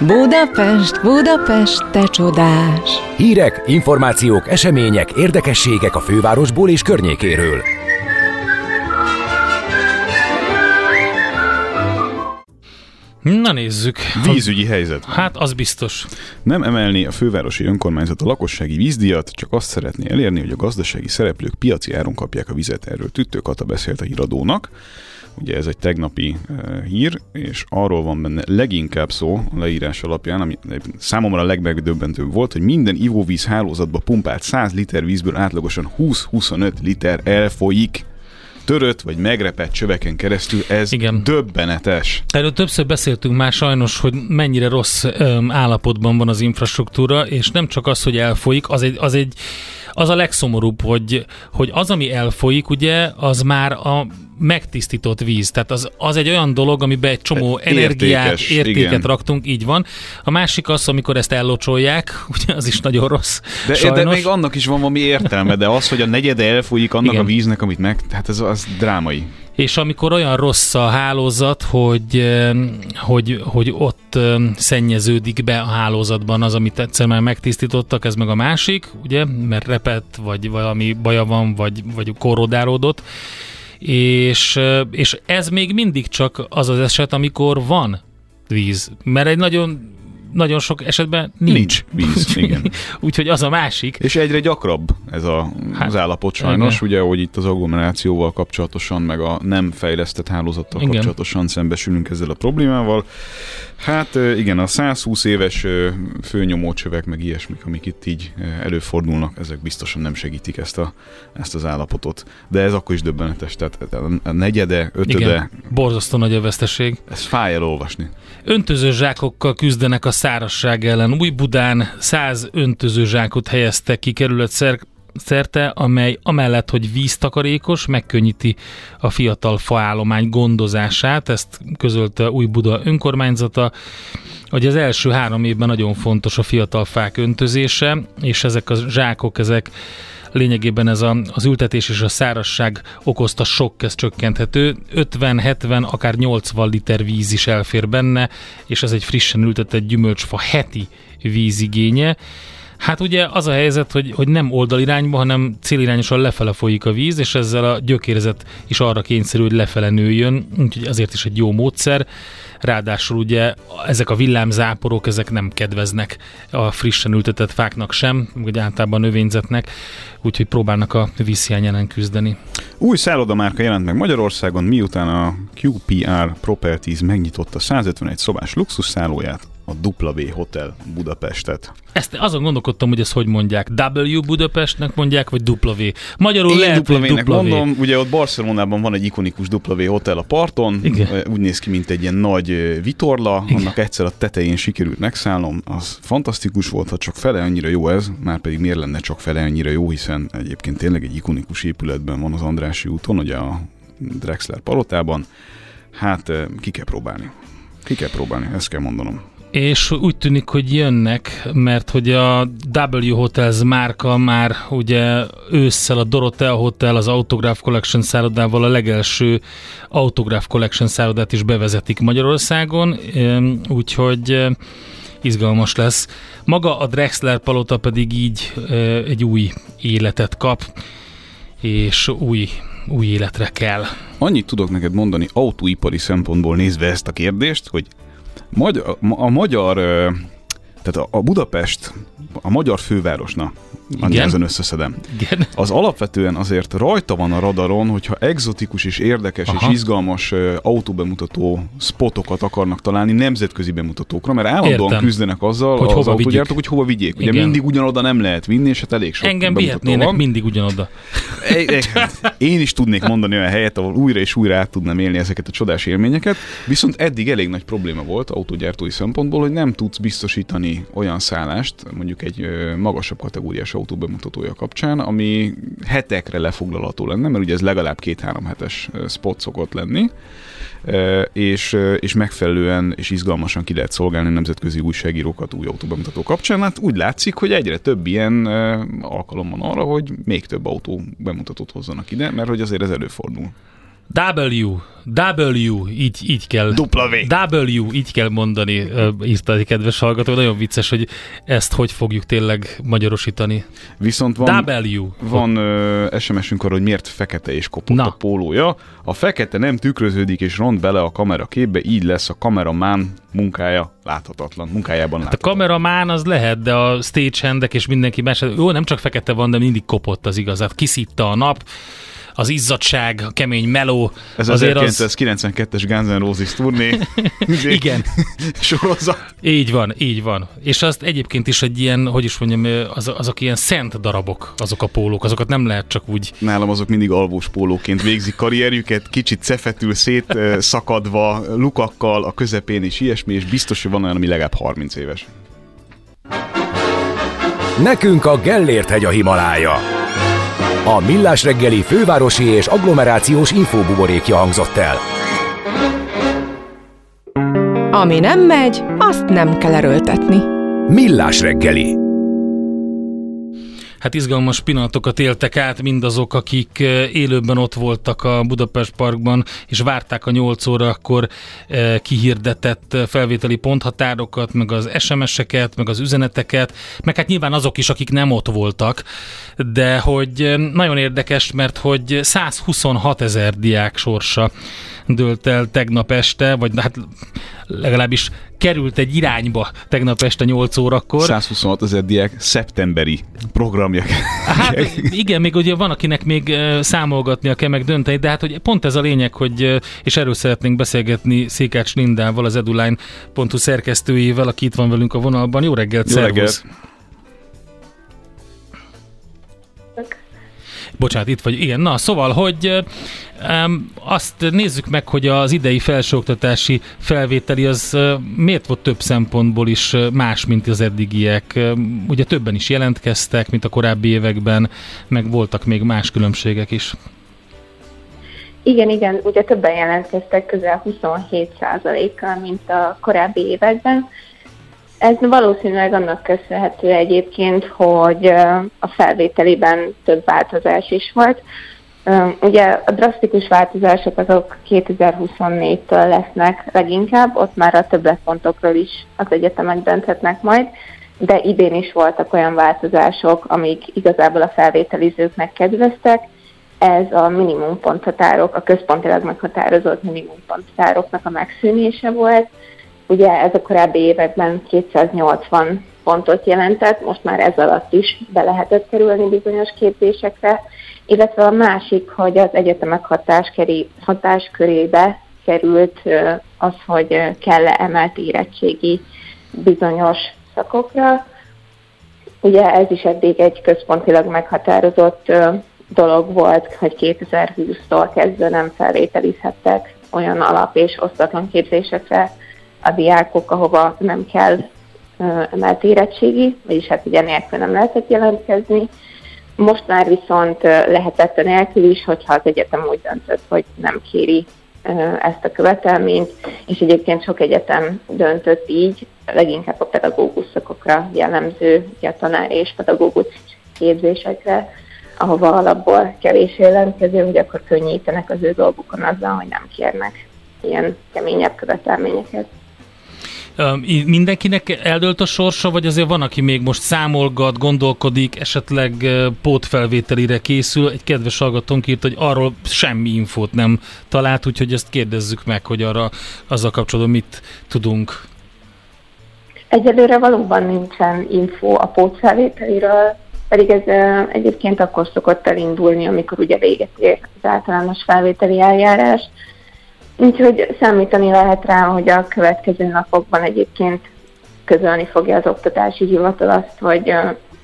Budapest, Budapest, te csodás! Hírek, információk, események, érdekességek a fővárosból és környékéről. Na nézzük. Vízügyi helyzet. Hát az biztos. Nem emelni a fővárosi önkormányzat a lakossági vízdíjat, csak azt szeretné elérni, hogy a gazdasági szereplők piaci áron kapják a vizet. Erről Tüttő Kata beszélt a híradónak. Ugye ez egy tegnapi uh, hír, és arról van benne leginkább szó a leírás alapján, ami számomra a legmegdöbbentőbb volt, hogy minden ivóvíz hálózatba pumpált 100 liter vízből átlagosan 20-25 liter elfolyik törött vagy megrepett csöveken keresztül, ez Igen. döbbenetes. Erről többször beszéltünk már sajnos, hogy mennyire rossz öm, állapotban van az infrastruktúra, és nem csak az, hogy elfolyik, az egy, az egy az a legszomorúbb, hogy, hogy az, ami elfolyik, ugye, az már a megtisztított víz. Tehát az, az egy olyan dolog, amiben egy csomó Értékes, energiát, értéket igen. raktunk, így van. A másik az, amikor ezt ellocsolják, ugye az is nagyon rossz. De, de még annak is van valami értelme, de az, hogy a negyede elfolyik annak igen. a víznek, amit meg, tehát ez az drámai és amikor olyan rossz a hálózat, hogy, hogy, hogy ott szennyeződik be a hálózatban az, amit egyszer már megtisztítottak, ez meg a másik, ugye, mert repett, vagy valami baja van, vagy, vagy korrodálódott, és, és ez még mindig csak az az eset, amikor van víz. Mert egy nagyon nagyon sok esetben nincs, nincs víz. Igen. Úgyhogy az a másik. És egyre gyakrabb ez a, hát, az állapot sajnos, igen. ugye, hogy itt az agglomerációval kapcsolatosan, meg a nem fejlesztett hálózattal igen. kapcsolatosan szembesülünk ezzel a problémával. Hát igen, a 120 éves főnyomócsövek, meg ilyesmik, amik itt így előfordulnak, ezek biztosan nem segítik ezt, a, ezt az állapotot. De ez akkor is döbbenetes, tehát a negyede, ötöde. Igen, borzasztó nagy a veszteség. Ez fáj elolvasni. Öntöző zsákokkal küzdenek a szárasság ellen. Új Budán 100 öntöző zsákot helyeztek ki kerület szerte, amely amellett, hogy víztakarékos, megkönnyíti a fiatal faállomány gondozását, ezt közölte Új Buda önkormányzata, hogy az első három évben nagyon fontos a fiatal fák öntözése, és ezek a zsákok, ezek lényegében ez a, az ültetés és a szárasság okozta sok, ez csökkenthető. 50-70, akár 80 liter víz is elfér benne, és ez egy frissen ültetett gyümölcsfa heti vízigénye. Hát ugye az a helyzet, hogy, hogy nem oldalirányba, hanem célirányosan lefele folyik a víz, és ezzel a gyökérzet is arra kényszerül, hogy lefele nőjön, úgyhogy azért is egy jó módszer. Ráadásul ugye ezek a villámzáporok, ezek nem kedveznek a frissen ültetett fáknak sem, vagy általában a növényzetnek, úgyhogy próbálnak a vízhiány ellen küzdeni. Új szállodamárka jelent meg Magyarországon, miután a QPR Properties megnyitotta 151 szobás luxus szállóját a W Hotel Budapestet. Ezt azon gondolkodtam, hogy ezt hogy mondják. W Budapestnek mondják, vagy W? Magyarul Én lehet, W-nek mondom, ugye ott Barcelonában van egy ikonikus W Hotel a parton, Igen. úgy néz ki, mint egy ilyen nagy vitorla, Igen. annak egyszer a tetején sikerült megszállnom, az fantasztikus volt, ha csak fele annyira jó ez, már pedig miért lenne csak fele annyira jó, hiszen egyébként tényleg egy ikonikus épületben van az Andrási úton, ugye a Drexler palotában, hát ki kell próbálni. Ki kell próbálni, ezt kell mondanom. És úgy tűnik, hogy jönnek, mert hogy a W Hotels márka már ugye ősszel a Dorothea Hotel az Autograph Collection szállodával a legelső Autograph Collection szállodát is bevezetik Magyarországon, úgyhogy izgalmas lesz. Maga a Drexler palota pedig így egy új életet kap, és új, új életre kell. Annyit tudok neked mondani autóipari szempontból nézve ezt a kérdést, hogy Magyar, a magyar, tehát a Budapest, a magyar fővárosna, Igen? ezen összeszedem. Igen? Az alapvetően azért rajta van a radaron, hogyha egzotikus és érdekes Aha. és izgalmas autóbemutató spotokat akarnak találni nemzetközi bemutatókra, mert állandóan Értem. küzdenek azzal hogy az autógyártók, hogy hova vigyék. Ugye Igen. mindig ugyanoda nem lehet vinni, és hát elég sok Engem vihetnének van. mindig ugyanoda. Én is tudnék mondani olyan helyet, ahol újra és újra át tudnám élni ezeket a csodás élményeket, viszont eddig elég nagy probléma volt autógyártói szempontból, hogy nem tudsz biztosítani olyan szállást, mondjuk egy magasabb kategóriás autó bemutatója kapcsán, ami hetekre lefoglalható lenne, mert ugye ez legalább két-három hetes spot szokott lenni, és, és megfelelően és izgalmasan ki lehet szolgálni nemzetközi újságírókat új autóbemutató kapcsán. Hát úgy látszik, hogy egyre több ilyen alkalom van arra, hogy még több autó bemutatót hozzanak ide, mert hogy azért ez előfordul. W, W, így, így kell. W. W, így kell mondani, írta egy kedves hallgató. Nagyon vicces, hogy ezt hogy fogjuk tényleg magyarosítani. Viszont van, w. van uh, SMS-ünk arra, hogy miért fekete és kopott Na. a pólója. A fekete nem tükröződik és ront bele a kamera képbe, így lesz a kameramán munkája láthatatlan, munkájában hát láthatatlan. A kameramán az lehet, de a stagehandek és mindenki más, jó, nem csak fekete van, de mindig kopott az igazat. Kiszitta a nap, az izzadság, a kemény meló. Ez az 1992-es Guns N' Roses turné. Igen. Sorozat. Így van, így van. És azt egyébként is egy ilyen, hogy is mondjam, az, azok ilyen szent darabok, azok a pólók, azokat nem lehet csak úgy. Nálam azok mindig alvós pólóként végzik karrierjüket, kicsit szefetül szét szakadva, lukakkal, a közepén is ilyesmi, és biztos, hogy van olyan, ami legalább 30 éves. Nekünk a Gellért hegy a Himalája. A Millás reggeli fővárosi és agglomerációs infóbuborékja hangzott el. Ami nem megy, azt nem kell erőltetni. Millás reggeli hát izgalmas pillanatokat éltek át mindazok, akik eh, élőben ott voltak a Budapest Parkban, és várták a 8 órakor eh, kihirdetett eh, felvételi ponthatárokat, meg az SMS-eket, meg az üzeneteket, meg hát nyilván azok is, akik nem ott voltak, de hogy nagyon érdekes, mert hogy 126 ezer diák sorsa dőlt el tegnap este, vagy hát legalábbis került egy irányba tegnap este 8 órakor. 126 ezer diák szeptemberi programja. Hát igen, még ugye van, akinek még számolgatnia kell meg dönteni, de hát hogy pont ez a lényeg, hogy és erről szeretnénk beszélgetni Székács Lindával, az eduline.hu szerkesztőjével, aki itt van velünk a vonalban. Jó reggelt, Jó szervusz! reggelt! Bocsánat, itt vagy. Igen, na, szóval, hogy um, azt nézzük meg, hogy az idei felsőoktatási felvételi az uh, miért volt több szempontból is más, mint az eddigiek. Uh, ugye többen is jelentkeztek, mint a korábbi években, meg voltak még más különbségek is. Igen, igen, ugye többen jelentkeztek, közel 27%-kal, mint a korábbi években. Ez valószínűleg annak köszönhető egyébként, hogy a felvételiben több változás is volt. Ugye a drasztikus változások azok 2024-től lesznek leginkább, ott már a többletpontokról is az egyetemek dönthetnek majd, de idén is voltak olyan változások, amik igazából a felvételizőknek kedveztek. Ez a minimumponthatárok, a központilag meghatározott minimumponthatároknak a megszűnése volt, Ugye ez a korábbi években 280 pontot jelentett, most már ez alatt is be lehetett kerülni bizonyos képzésekre, illetve a másik, hogy az egyetemek hatáskörébe került az, hogy kell-e emelt érettségi bizonyos szakokra. Ugye ez is eddig egy központilag meghatározott dolog volt, hogy 2020-tól kezdve nem felvételizhettek olyan alap és osztatlan képzésekre a diákok, ahova nem kell emelt érettségi, vagyis hát ugye nélkül nem lehetett jelentkezni. Most már viszont lehetett a nélkül is, hogyha az egyetem úgy döntött, hogy nem kéri ezt a követelményt, és egyébként sok egyetem döntött így, leginkább a pedagógus szakokra jellemző, ugye a tanár és pedagógus képzésekre, ahova alapból kevés jelentkező, hogy akkor könnyítenek az ő dolgukon azzal, hogy nem kérnek ilyen keményebb követelményeket. Mindenkinek eldölt a sorsa, vagy azért van, aki még most számolgat, gondolkodik, esetleg pótfelvételire készül? Egy kedves hallgatónk írt, hogy arról semmi infót nem talált, úgyhogy ezt kérdezzük meg, hogy arra azzal kapcsolatban mit tudunk. Egyelőre valóban nincsen info a pótfelvételiről, pedig ez egyébként akkor szokott elindulni, amikor ugye véget ér az általános felvételi eljárás. Úgyhogy számítani lehet rá, hogy a következő napokban egyébként közölni fogja az oktatási hivatal azt, hogy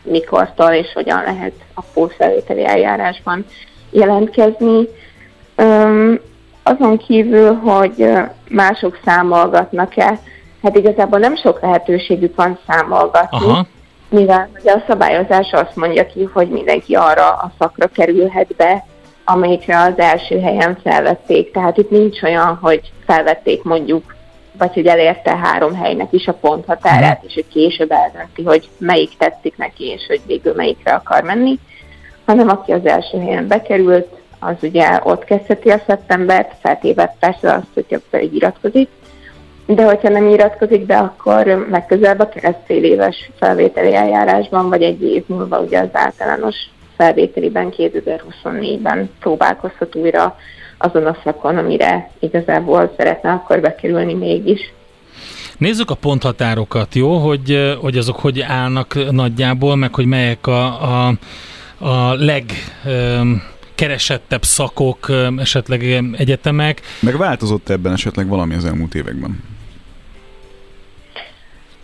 mikortól és hogyan lehet a pótfelvételi eljárásban jelentkezni. azon kívül, hogy mások számolgatnak-e, hát igazából nem sok lehetőségük van számolgatni, Aha. mivel ugye a szabályozás azt mondja ki, hogy mindenki arra a szakra kerülhet be, amelyikre az első helyen felvették. Tehát itt nincs olyan, hogy felvették mondjuk, vagy hogy elérte három helynek is a ponthatárát, és hogy később eldönti, hogy melyik tetszik neki, és hogy végül melyikre akar menni, hanem aki az első helyen bekerült, az ugye ott kezdheti a szeptembert, feltéve persze azt, hogyha pedig iratkozik, de hogyha nem iratkozik be, akkor legközelebb a kereszt fél éves felvételi eljárásban, vagy egy év múlva ugye az általános felvételiben 2024-ben próbálkozhat újra azon a szakon, amire igazából szeretne akkor bekerülni mégis. Nézzük a ponthatárokat, jó? Hogy, hogy azok hogy állnak nagyjából, meg hogy melyek a, a, a leg... keresettebb szakok, esetleg egyetemek. Meg változott ebben esetleg valami az elmúlt években?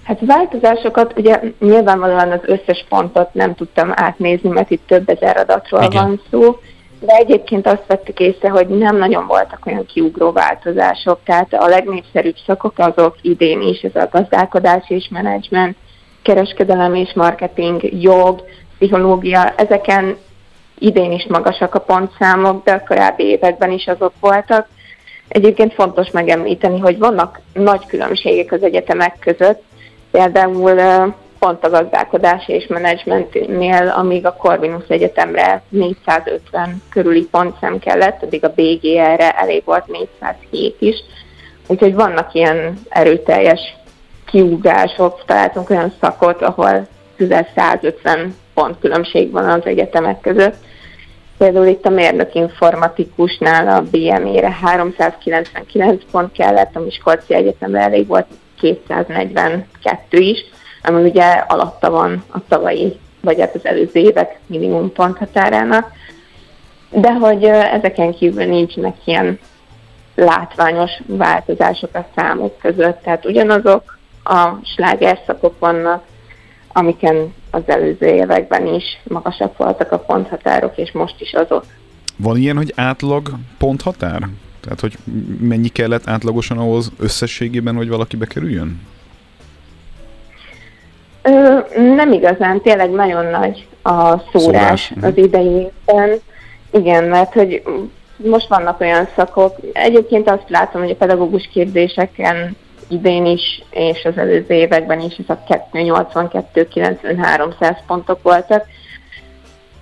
Hát változásokat, ugye nyilvánvalóan az összes pontot nem tudtam átnézni, mert itt több ezer adatról Igen. van szó, de egyébként azt vettük észre, hogy nem nagyon voltak olyan kiugró változások, tehát a legnépszerűbb szakok azok idén is, ez a gazdálkodás és menedzsment, kereskedelem és marketing, jog, pszichológia, ezeken idén is magasak a pontszámok, de a korábbi években is azok voltak. Egyébként fontos megemlíteni, hogy vannak nagy különbségek az egyetemek között, Például pont a gazdálkodási és menedzsmentnél, amíg a Corvinus Egyetemre 450 körüli pontszem kellett, addig a BGR-re elég volt 407 is. Úgyhogy vannak ilyen erőteljes kiugások, találtunk olyan szakot, ahol közel 150 pont különbség van az egyetemek között. Például itt a mérnök informatikusnál a BME-re 399 pont kellett, a Miskolci Egyetemre elég volt 242 is, ami ugye alatta van a tavalyi, vagy hát az előző évek minimum ponthatárának. De hogy ezeken kívül nincsenek ilyen látványos változások a számok között, tehát ugyanazok a slágerszakok vannak, amiken az előző években is magasabb voltak a ponthatárok, és most is azok. Van ilyen, hogy átlag ponthatár? Tehát, hogy mennyi kellett átlagosan ahhoz összességében, hogy valaki bekerüljön? Ö, nem igazán, tényleg nagyon nagy a szórás, szórás. az idei évben. Igen, mert hogy most vannak olyan szakok, egyébként azt látom, hogy a pedagógus képzéseken idén is, és az előző években is ez a 282-9300 pontok voltak.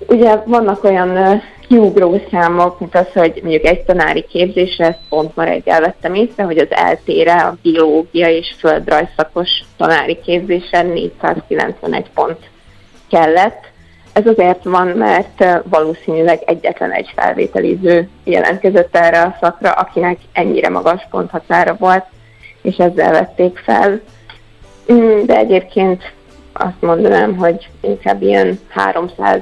Ugye vannak olyan kiugró számok, mint az, hogy mondjuk egy tanári képzésre, ezt pont ma reggel vettem észre, hogy az eltére a biológia és földrajz szakos tanári képzésre 491 pont kellett. Ez azért van, mert valószínűleg egyetlen egy felvételiző jelentkezett erre a szakra, akinek ennyire magas ponthatára volt, és ezzel vették fel. Mm, de egyébként azt mondanám, hogy inkább ilyen 300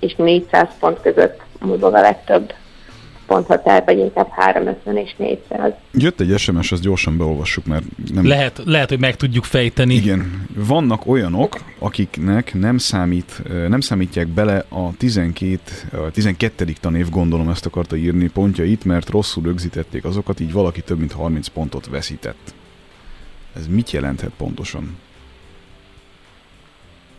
és 400 pont között mozog a legtöbb. ponthatár, vagy inkább 350 és 400. Jött egy SMS, azt gyorsan beolvassuk, mert nem... Lehet, lehet, hogy meg tudjuk fejteni. Igen. Vannak olyanok, akiknek nem, számít, nem számítják bele a 12, a 12. tanév, gondolom ezt akarta írni pontjait, mert rosszul rögzítették azokat, így valaki több mint 30 pontot veszített. Ez mit jelenthet pontosan?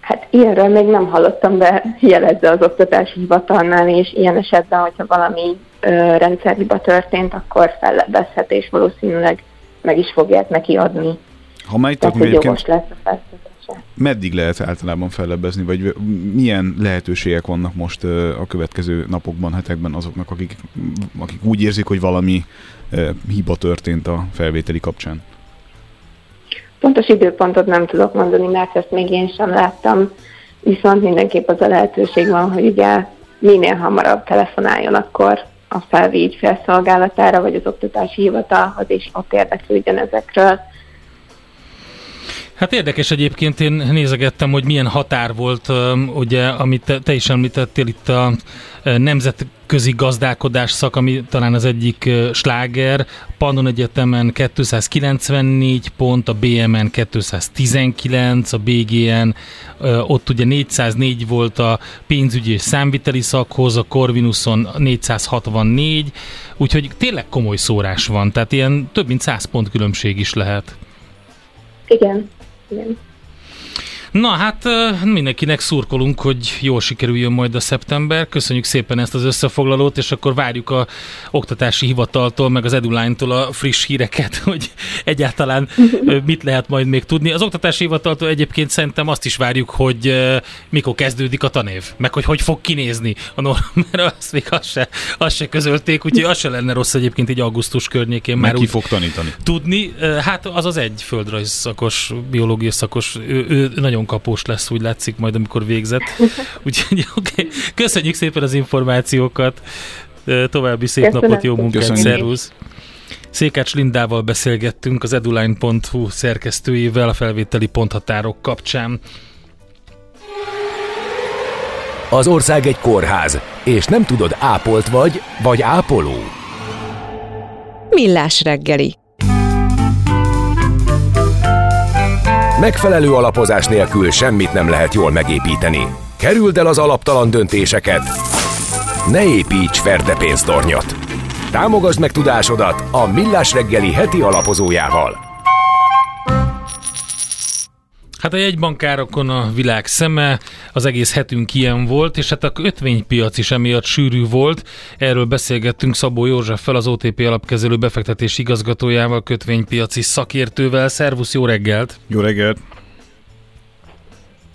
Hát ilyenről még nem hallottam, de jelezze az oktatási hivatalnál, és ilyen esetben, hogyha valami ö, rendszerhiba történt, akkor fellebbezhet, és valószínűleg meg is fogják neki adni. Ha már itt Tehát, hogy jogos lesz a Meddig lehet általában fellebbezni, vagy milyen lehetőségek vannak most a következő napokban, hetekben azoknak, akik, akik úgy érzik, hogy valami hiba történt a felvételi kapcsán? Pontos időpontot nem tudok mondani, mert ezt még én sem láttam, viszont mindenképp az a lehetőség van, hogy ugye minél hamarabb telefonáljon akkor a felvégy felszolgálatára, vagy az oktatási hivatalhoz, és ott érdeklődjön ezekről. Hát érdekes egyébként, én nézegettem, hogy milyen határ volt, ugye, amit te, is említettél itt a nemzetközi gazdálkodás szak, ami talán az egyik sláger. Pannon Egyetemen 294 pont, a BMN 219, a BGN, ott ugye 404 volt a pénzügyi és számviteli szakhoz, a Corvinuson 464, úgyhogy tényleg komoly szórás van, tehát ilyen több mint 100 pont különbség is lehet. Igen, igen. Na hát mindenkinek szurkolunk, hogy jól sikerüljön majd a szeptember. Köszönjük szépen ezt az összefoglalót, és akkor várjuk a oktatási hivataltól, meg az Eduline-tól a friss híreket, hogy egyáltalán mit lehet majd még tudni. Az oktatási hivataltól egyébként szerintem azt is várjuk, hogy mikor kezdődik a tanév, meg hogy hogy fog kinézni a norm, mert azt még azt se, azt se közölték, úgyhogy az se lenne rossz egyébként egy augusztus környékén meg már ki fog tanítani. Tudni, hát az az egy földrajz szakos, biológia szakos, ő, ő nagyon kapós lesz, úgy látszik majd, amikor végzett. Úgyhogy oké, okay. köszönjük szépen az információkat, további szép Köszönöm. napot, jó munkát, szervusz! Székács Lindával beszélgettünk az eduline.hu szerkesztőjével a felvételi ponthatárok kapcsán. Az ország egy kórház, és nem tudod, ápolt vagy, vagy ápoló. Millás reggeli Megfelelő alapozás nélkül semmit nem lehet jól megépíteni. Kerüld el az alaptalan döntéseket. Ne építs ferde pénztornyot. Támogasd meg tudásodat a Millás reggeli heti alapozójával. Hát a jegybankárokon a világ szeme, az egész hetünk ilyen volt, és hát a kötvénypiac is emiatt sűrű volt. Erről beszélgettünk Szabó Józseffel, az OTP alapkezelő befektetési igazgatójával, kötvénypiaci szakértővel. Szervusz, jó reggelt! Jó reggelt!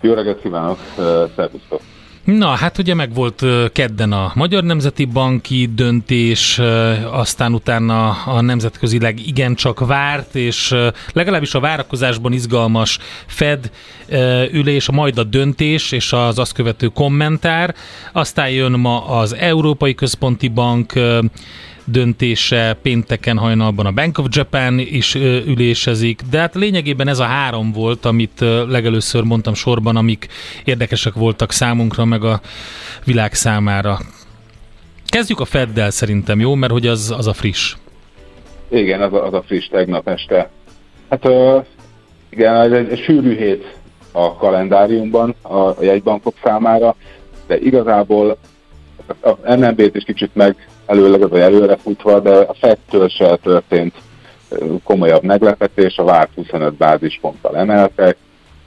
Jó reggelt kívánok! Szervusztok! Na, hát ugye meg volt kedden a Magyar Nemzeti Banki döntés, aztán utána a nemzetközileg igencsak várt, és legalábbis a várakozásban izgalmas Fed ülés, majd a döntés és az azt követő kommentár. Aztán jön ma az Európai Központi Bank döntése pénteken hajnalban a Bank of Japan is ülésezik, de hát lényegében ez a három volt, amit legelőször mondtam sorban, amik érdekesek voltak számunkra, meg a világ számára. Kezdjük a Feddel szerintem, jó? Mert hogy az, az a friss. Igen, az a, az a friss tegnap este. Hát uh, igen, ez egy, egy sűrű hét a kalendáriumban a jegybankok számára, de igazából a MNB-t is kicsit meg előleg az előre futva, de a Fedtől se történt komolyabb meglepetés, a várt 25 bázisponttal emeltek,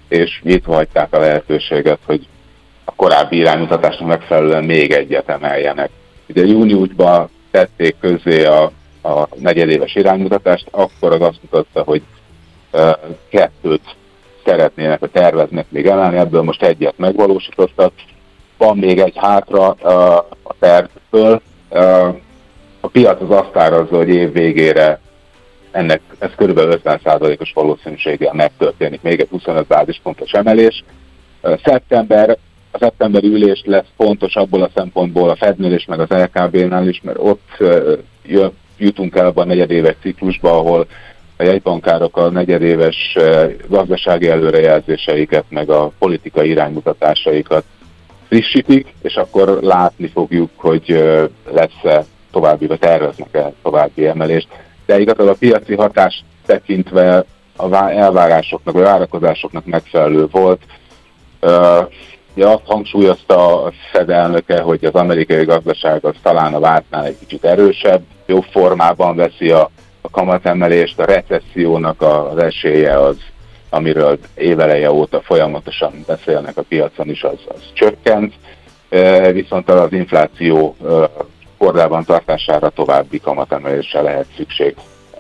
és nyitva hagyták a lehetőséget, hogy a korábbi iránymutatásnak megfelelően még egyet emeljenek. Ugye júniusban tették közé a, a negyedéves iránymutatást, akkor az azt mutatta, hogy uh, kettőt szeretnének, a terveznek még emelni, ebből most egyet megvalósítottak. Van még egy hátra uh, a tervből, a piac az azt árazza, hogy év végére ennek ez kb. 50%-os valószínűséggel megtörténik, még egy 25 bázispontos emelés. Szeptember, a szeptemberi ülés lesz fontos abból a szempontból a Fednél és meg az LKB-nál is, mert ott jutunk el a negyedéves ciklusba, ahol a jegybankárok a negyedéves gazdasági előrejelzéseiket, meg a politikai iránymutatásaikat frissítik, és akkor látni fogjuk, hogy lesz-e további, vagy terveznek-e további emelést. De igazából a piaci hatás tekintve a elvárásoknak, vagy várakozásoknak megfelelő volt. Ja, azt hangsúlyozta a Fed elnöke, hogy az amerikai gazdaság az talán a vártnál egy kicsit erősebb, jobb formában veszi a, a kamatemelést, a recessziónak az esélye az, amiről éveleje óta folyamatosan beszélnek a piacon is, az, az csökkent, viszont az infláció kordában tartására további kamatemelésre lehet szükség.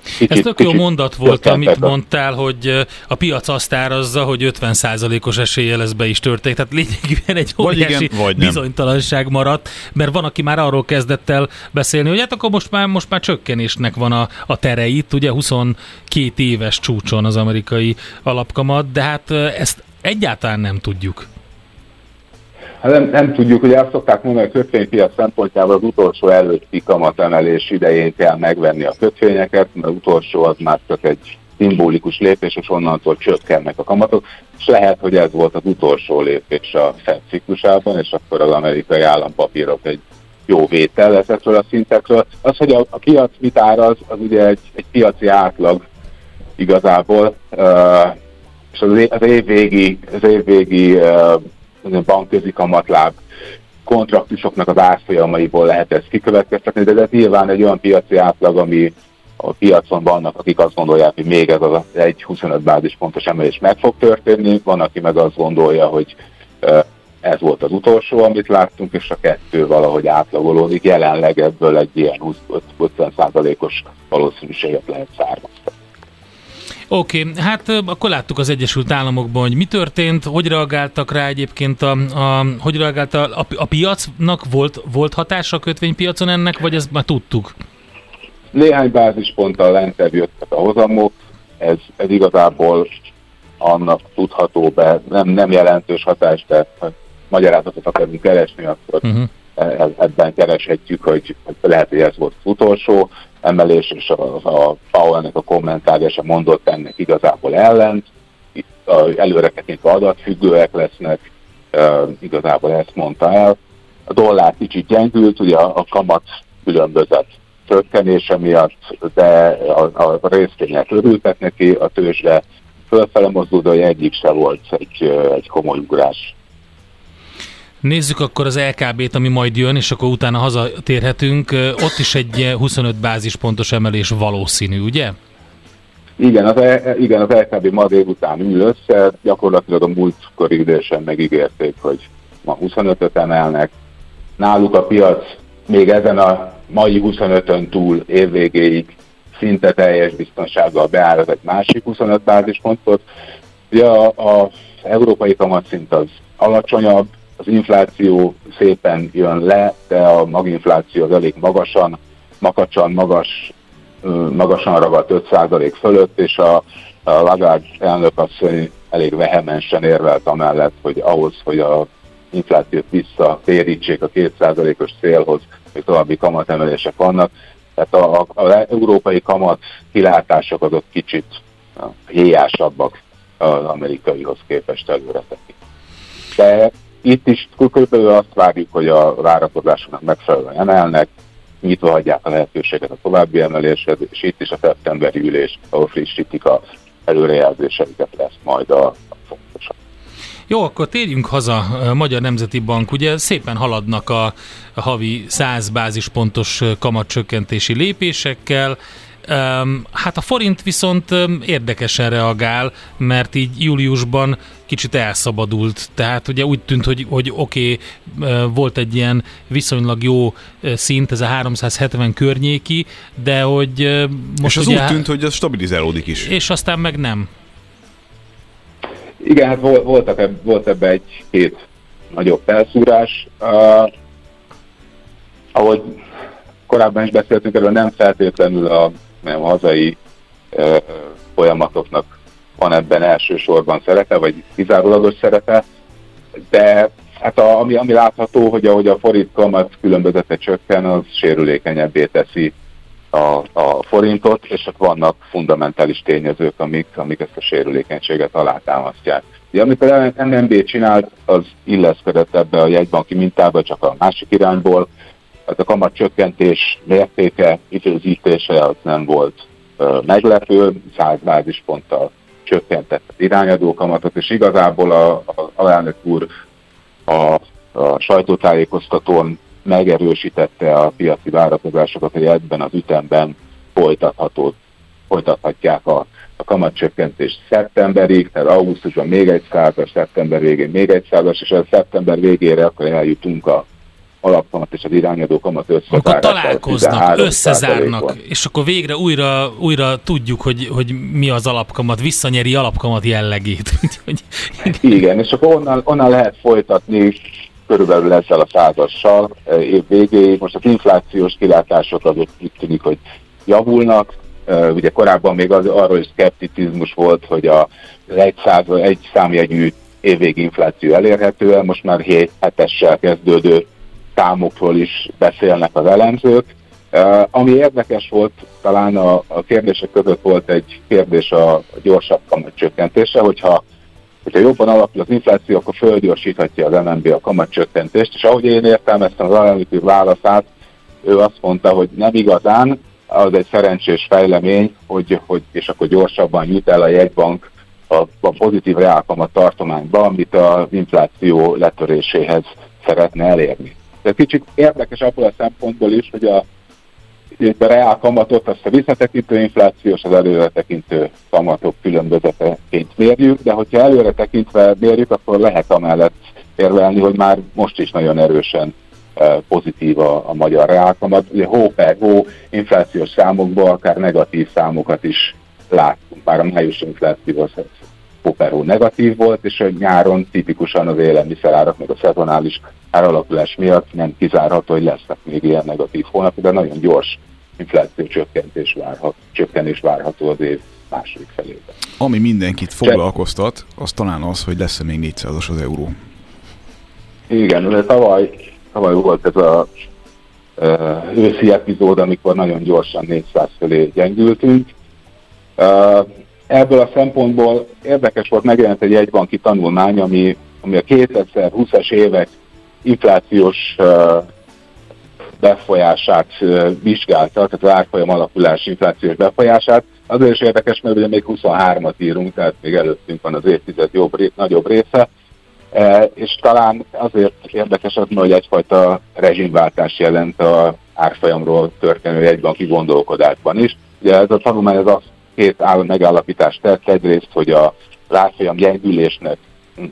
Kicsit, Ez tök jó mondat volt, amit mondtál, hogy a piac azt árazza, hogy 50%-os esélye lesz be is történik. Tehát lényegében egy vagy óriási igen, vagy bizonytalanság maradt, mert van, aki már arról kezdett el beszélni, hogy hát akkor most már, most már csökkenésnek van a, a tereit, ugye 22 éves csúcson az amerikai alapkamat, de hát ezt egyáltalán nem tudjuk. Hát nem, nem tudjuk, hogy azt szokták mondani, a kötvénypiac szempontjából az utolsó előtti kamatemelés idején kell megvenni a kötvényeket, mert az utolsó az már csak egy szimbolikus lépés, és onnantól csökkennek a kamatok, és lehet, hogy ez volt az utolsó lépés a Fed ciklusában, és akkor az amerikai állampapírok egy jó vétel ezekről a szintekről. Az, hogy a, a piac mit áraz, az ugye egy, egy piaci átlag igazából, uh, és az, az évvégi, az uh, bankközi kamatláb kontraktusoknak az árfolyamaiból lehet ezt kikövetkeztetni, de ez nyilván egy olyan piaci átlag, ami a piacon vannak, akik azt gondolják, hogy még ez az egy 25 bázispontos emelés meg fog történni, van, aki meg azt gondolja, hogy ez volt az utolsó, amit láttunk, és a kettő valahogy átlagolódik. Jelenleg ebből egy ilyen 50%-os valószínűséget lehet származtatni. Oké, okay, hát akkor láttuk az Egyesült Államokban, hogy mi történt, hogy reagáltak rá egyébként, a, a, hogy reagált a, a, a piacnak, volt, volt hatása a kötvénypiacon ennek, vagy ezt már tudtuk? Néhány bázisponttal lentebb jöttek a hozamok, ez, ez igazából annak tudható be, nem, nem jelentős hatás, de ha magyarázatot akarunk keresni, akkor uh-huh. Ebben kereshetjük, hogy lehet, hogy ez volt az utolsó emelés, és a, a Powell-nek a kommentárja sem mondott ennek igazából ellent. Itt előre tekintve adatfüggőek lesznek, e, igazából ezt mondta el. A dollár kicsit gyengült, ugye a, kamat különbözet csökkenése miatt, de a, a részvények örültek neki, a tőzsde fölfele mozdult, de egyik se volt egy, egy komoly ugrás Nézzük akkor az LKB-t, ami majd jön, és akkor utána hazatérhetünk. Ott is egy 25 bázispontos emelés valószínű, ugye? Igen, az, e, igen, az LKB ma délután ül össze, gyakorlatilag a múltkori idősen megígérték, hogy ma 25-öt emelnek. Náluk a piac még ezen a mai 25-ön túl évvégéig szinte teljes biztonsággal beáll egy másik 25 bázispontot. Ugye az európai kamatszint az alacsonyabb, az infláció szépen jön le, de a maginfláció az elég magasan, makacsan, magas, magasan ragadt 5% fölött, és a, a Lagarde elnök asszony elég vehemensen érvelt amellett, hogy ahhoz, hogy a inflációt visszatérítsék a 2%-os célhoz, hogy további kamatemelések vannak. Tehát az európai kamat kilátások azok kicsit héjásabbak az amerikaihoz képest előre De itt is körülbelül azt várjuk, hogy a várakozásoknak megfelelően emelnek, nyitva hagyják a lehetőséget a további emeléshez, és itt is a szeptemberi ülés, ahol frissítik a előrejelzéseiket lesz majd a, a fontosabb. Jó, akkor térjünk haza. Magyar Nemzeti Bank ugye szépen haladnak a havi 100 bázispontos kamatcsökkentési lépésekkel. Hát a forint viszont érdekesen reagál, mert így júliusban kicsit elszabadult. Tehát ugye úgy tűnt, hogy, hogy oké, okay, volt egy ilyen viszonylag jó szint, ez a 370 környéki, de hogy most És az ugye, úgy tűnt, hogy az stabilizálódik is. És aztán meg nem. Igen, hát voltak, volt ebbe egy-két nagyobb felszúrás. Uh, ahogy korábban is beszéltünk erről, nem feltétlenül a nem a hazai uh, folyamatoknak van ebben elsősorban szerepe, vagy kizárólagos szerepe, de hát a, ami, ami látható, hogy ahogy a forint kamat különbözete csökken, az sérülékenyebbé teszi a, a forintot, és ott vannak fundamentális tényezők, amik, amik ezt a sérülékenységet alátámasztják. Ugye, amit a MNB csinált, az illeszkedett ebbe a jegybanki mintába, csak a másik irányból, Hát a kamat csökkentés mértéke, időzítése az nem volt meglepő, 100 bázisponttal csökkentett az irányadó kamatot, és igazából a, a alelnök úr a, a sajtótájékoztatón megerősítette a piaci várakozásokat, hogy ebben az ütemben folytatható, folytathatják a, a kamatcsökkentés szeptemberig, tehát augusztusban még egy százas, szeptember végén még egy százas, és a szeptember végére akkor eljutunk a alapkamat és az irányadó kamat összezárnak. Akkor találkoznak, összezárnak, és akkor végre újra, újra tudjuk, hogy, hogy mi az alapkamat, visszanyeri alapkamat jellegét. Igen, és akkor onnan, onnan lehet folytatni körülbelül ezzel a százassal eh, év végéig. Most az inflációs kilátások azok úgy tűnik, hogy javulnak. Eh, ugye korábban még az, arról is szkepticizmus volt, hogy a egy, száz, egy számjegyű évvégi infláció elérhető, most már 7 hetessel kezdődő számokról is beszélnek az elemzők. Ami érdekes volt, talán a, a kérdések között volt egy kérdés a gyorsabb kamatcsökkentése, hogyha, hogyha jobban alakul az infláció, akkor földgyorsíthatja az MNB a kamatcsökkentést, és ahogy én értelmeztem az alelnöki válaszát, ő azt mondta, hogy nem igazán, az egy szerencsés fejlemény, hogy, hogy és akkor gyorsabban jut el a jegybank a, a pozitív reálkamat tartományba, amit az infláció letöréséhez szeretne elérni. De kicsit érdekes abból a szempontból is, hogy a, a reál kamatot azt a visszatekintő inflációs, az előre tekintő kamatok különbözeteként mérjük, de hogyha előre tekintve mérjük, akkor lehet amellett érvelni, hogy már most is nagyon erősen e, pozitív a, a magyar reálkamat. Ugye hó per hó inflációs számokban akár negatív számokat is láttunk, már a május inflációs Poperó negatív volt, és a nyáron tipikusan az élelmiszerárak, meg a szezonális áralakulás miatt nem kizárható, hogy lesznek még ilyen negatív hónapok, de nagyon gyors infláció csökkentés várható, csökkenés várható az év második felében. Ami mindenkit foglalkoztat, az talán az, hogy lesz-e még 400-as az euró. Igen, de tavaly, tavaly volt ez a őszi epizód, amikor nagyon gyorsan 400 fölé gyengültünk. Ebből a szempontból érdekes volt, megjelent egy egybanki tanulmány, ami, ami a 2020-as évek inflációs befolyását vizsgálta, tehát az árfolyam alakulás inflációs befolyását. Azért is érdekes, mert ugye még 23-at írunk, tehát még előttünk van az évtized jobb, nagyobb része, és talán azért érdekes az, hogy egyfajta rezsimváltás jelent a árfolyamról történő egybanki gondolkodásban is. Ugye ez a tanulmány az azt két megállapítást tett, egyrészt, hogy a árfolyam gyengülésnek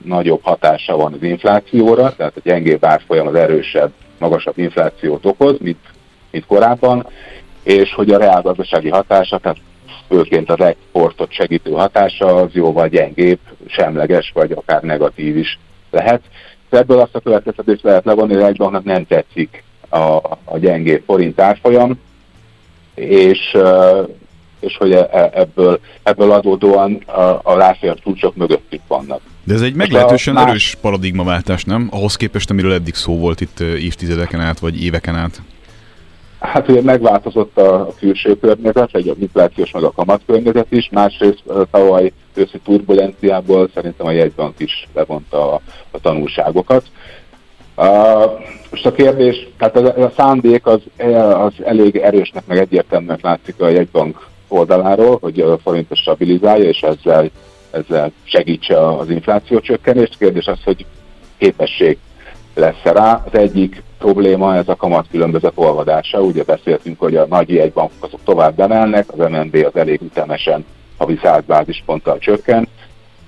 nagyobb hatása van az inflációra, tehát a gyengébb árfolyam az erősebb, magasabb inflációt okoz, mint, mint korábban, és hogy a reálgazdasági hatása, tehát főként az exportot segítő hatása az jóval gyengébb, semleges, vagy akár negatív is lehet. Ebből azt a következtetést lehet levonni, hogy egy banknak nem tetszik a, a gyengébb forint árfolyam, és és hogy e, e, ebből, ebből adódóan a, a láfér csúcsok mögöttük vannak. De ez egy meglehetősen más... erős paradigmaváltás, nem? Ahhoz képest, amiről eddig szó volt itt évtizedeken át, vagy éveken át. Hát ugye megváltozott a külső környezet, egy a inflációs meg a kamat környezet is, másrészt tavaly őszi turbulenciából szerintem a jegybank is levonta a, a tanulságokat. Uh, most a kérdés, tehát a, a szándék az, az elég erősnek, meg egyértelműen látszik a jegybank oldaláról, hogy a forintot stabilizálja, és ezzel, ezzel segítse az infláció csökkenést. Kérdés az, hogy képesség lesz rá. Az egyik probléma ez a kamat különböző olvadása. Ugye beszéltünk, hogy a nagy jegybankok azok tovább emelnek, az MNB az elég ütemesen havi 100 bázisponttal csökken,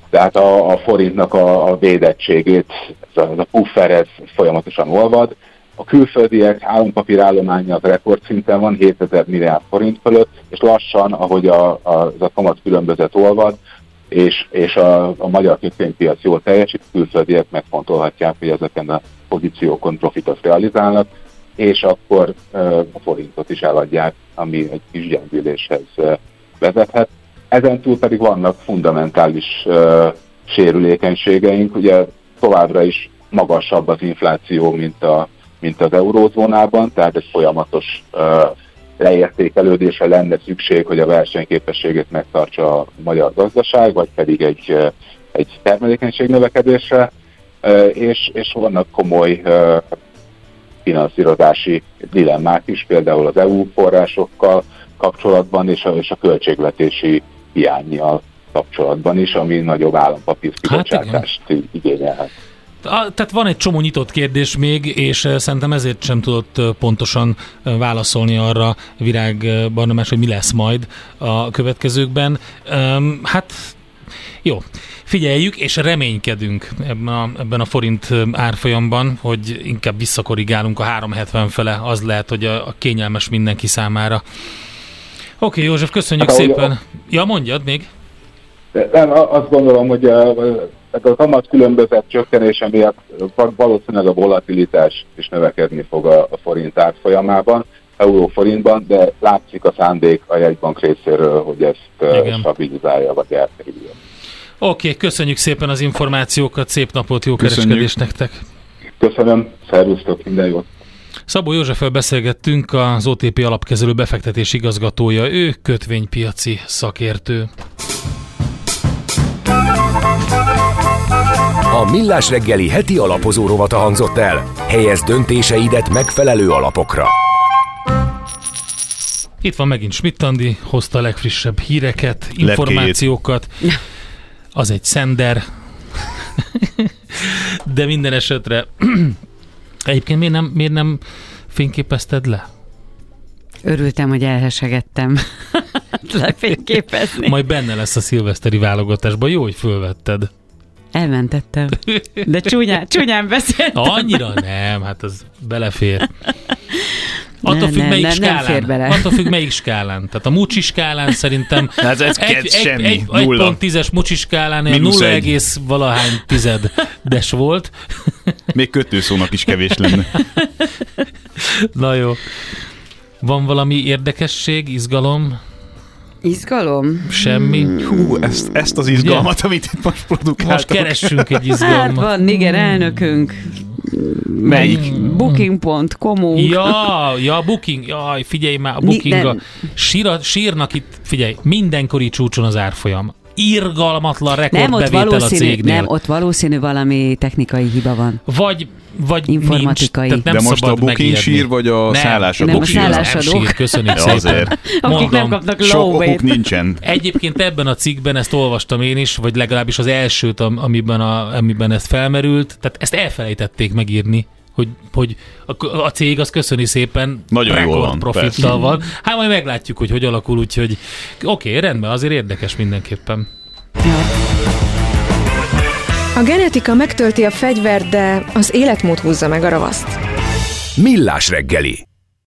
tehát a, a forintnak a, a védettségét, ez a, ez a puffer, ez folyamatosan olvad, a külföldiek állampapírállománya az rekordszinten van, 7000 milliárd forint fölött, és lassan, ahogy a, a, az a kamat különbözet olvad, és, és a, a magyar kötvénypiac jól teljesít, külföldiek megfontolhatják, hogy ezeken a pozíciókon profitot realizálnak, és akkor a forintot is eladják, ami egy kis gyengüléshez vezethet. Ezen túl pedig vannak fundamentális uh, sérülékenységeink, ugye továbbra is magasabb az infláció, mint a mint az eurózónában, tehát egy folyamatos leértékelődése lenne szükség, hogy a versenyképességét megtartsa a magyar gazdaság, vagy pedig egy, egy termelékenység növekedésre, és, és vannak komoly finanszírozási dilemmák is, például az EU forrásokkal kapcsolatban és a, és a költségvetési hiányjal kapcsolatban is, ami nagyobb állampapír kibocsátást hát igényelhet. Tehát van egy csomó nyitott kérdés még, és szerintem ezért sem tudott pontosan válaszolni arra Virág Barnamás, hogy mi lesz majd a következőkben. Hát jó, figyeljük és reménykedünk ebben a, ebben a forint árfolyamban, hogy inkább visszakorrigálunk a 370 fele, az lehet, hogy a, a kényelmes mindenki számára. Oké, József, köszönjük hát, szépen. A... Ja, mondjad még. Nem, azt gondolom, hogy a, a kamat különbözet csökkenése miatt valószínűleg a volatilitás is növekedni fog a, a forint árfolyamában, euróforintban, de látszik a szándék a jegybank részéről, hogy ezt Igen. stabilizálja vagy elkerülje. Oké, okay, köszönjük szépen az információkat, szép napot, jó köszönjük. kereskedést nektek! Köszönöm, szervusztok, minden jót! Szabó Józseffel beszélgettünk, az OTP alapkezelő befektetés igazgatója, ő kötvénypiaci szakértő. A Millás reggeli heti alapozó rovata hangzott el. Helyez döntéseidet megfelelő alapokra. Itt van megint Schmidt Andi, hozta a legfrissebb híreket, információkat. Az egy szender. De minden esetre egyébként miért nem, miért nem fényképezted le? Örültem, hogy elhesegettem lefényképezni. Majd benne lesz a szilveszteri válogatásban. Jó, hogy fölvetted. Elmentettem. De csúnyán, csúnyán beszéltem. Annyira nem, hát az belefér. Attól függ, melyik nem, skálán. Nem fér bele. Attól függ, melyik skálán. Tehát a mucsi skálán szerintem ez, ez egy, egy, semmi, egy, egy pont tízes mucsi skálán 0, egész valahány tizedes volt. Még kötőszónak is kevés lenne. Na jó. Van valami érdekesség, izgalom? Izgalom? Semmi. Hú, ezt, ezt az izgalmat, ja. amit itt most produkáltak. Most keressünk egy izgalmat. Hát van, Niger elnökünk. Melyik? Booking.com. Ja, ja, Booking. Jaj, figyelj már, a Booking. a Sír, sírnak itt, figyelj, mindenkori csúcson az árfolyam irgalmatlan rekordbevétel a cégnél. Nem, ott valószínű valami technikai hiba van. Vagy vagy informatikai. Nincs, nem De most a booking sír, vagy a nem, szállásadók nem, a szállásadók. sír? köszönjük szépen. Azért. Akik nem kapnak Sok okuk nincsen. Egyébként ebben a cikkben ezt olvastam én is, vagy legalábbis az elsőt, amiben, a, amiben ez felmerült. Tehát ezt elfelejtették megírni hogy, hogy a, a cég az köszöni szépen nagyon jól van, profittal van. Hát majd meglátjuk, hogy hogy alakul, úgyhogy oké, okay, rendben, azért érdekes mindenképpen. A genetika megtölti a fegyvert, de az életmód húzza meg a ravaszt. Millás reggeli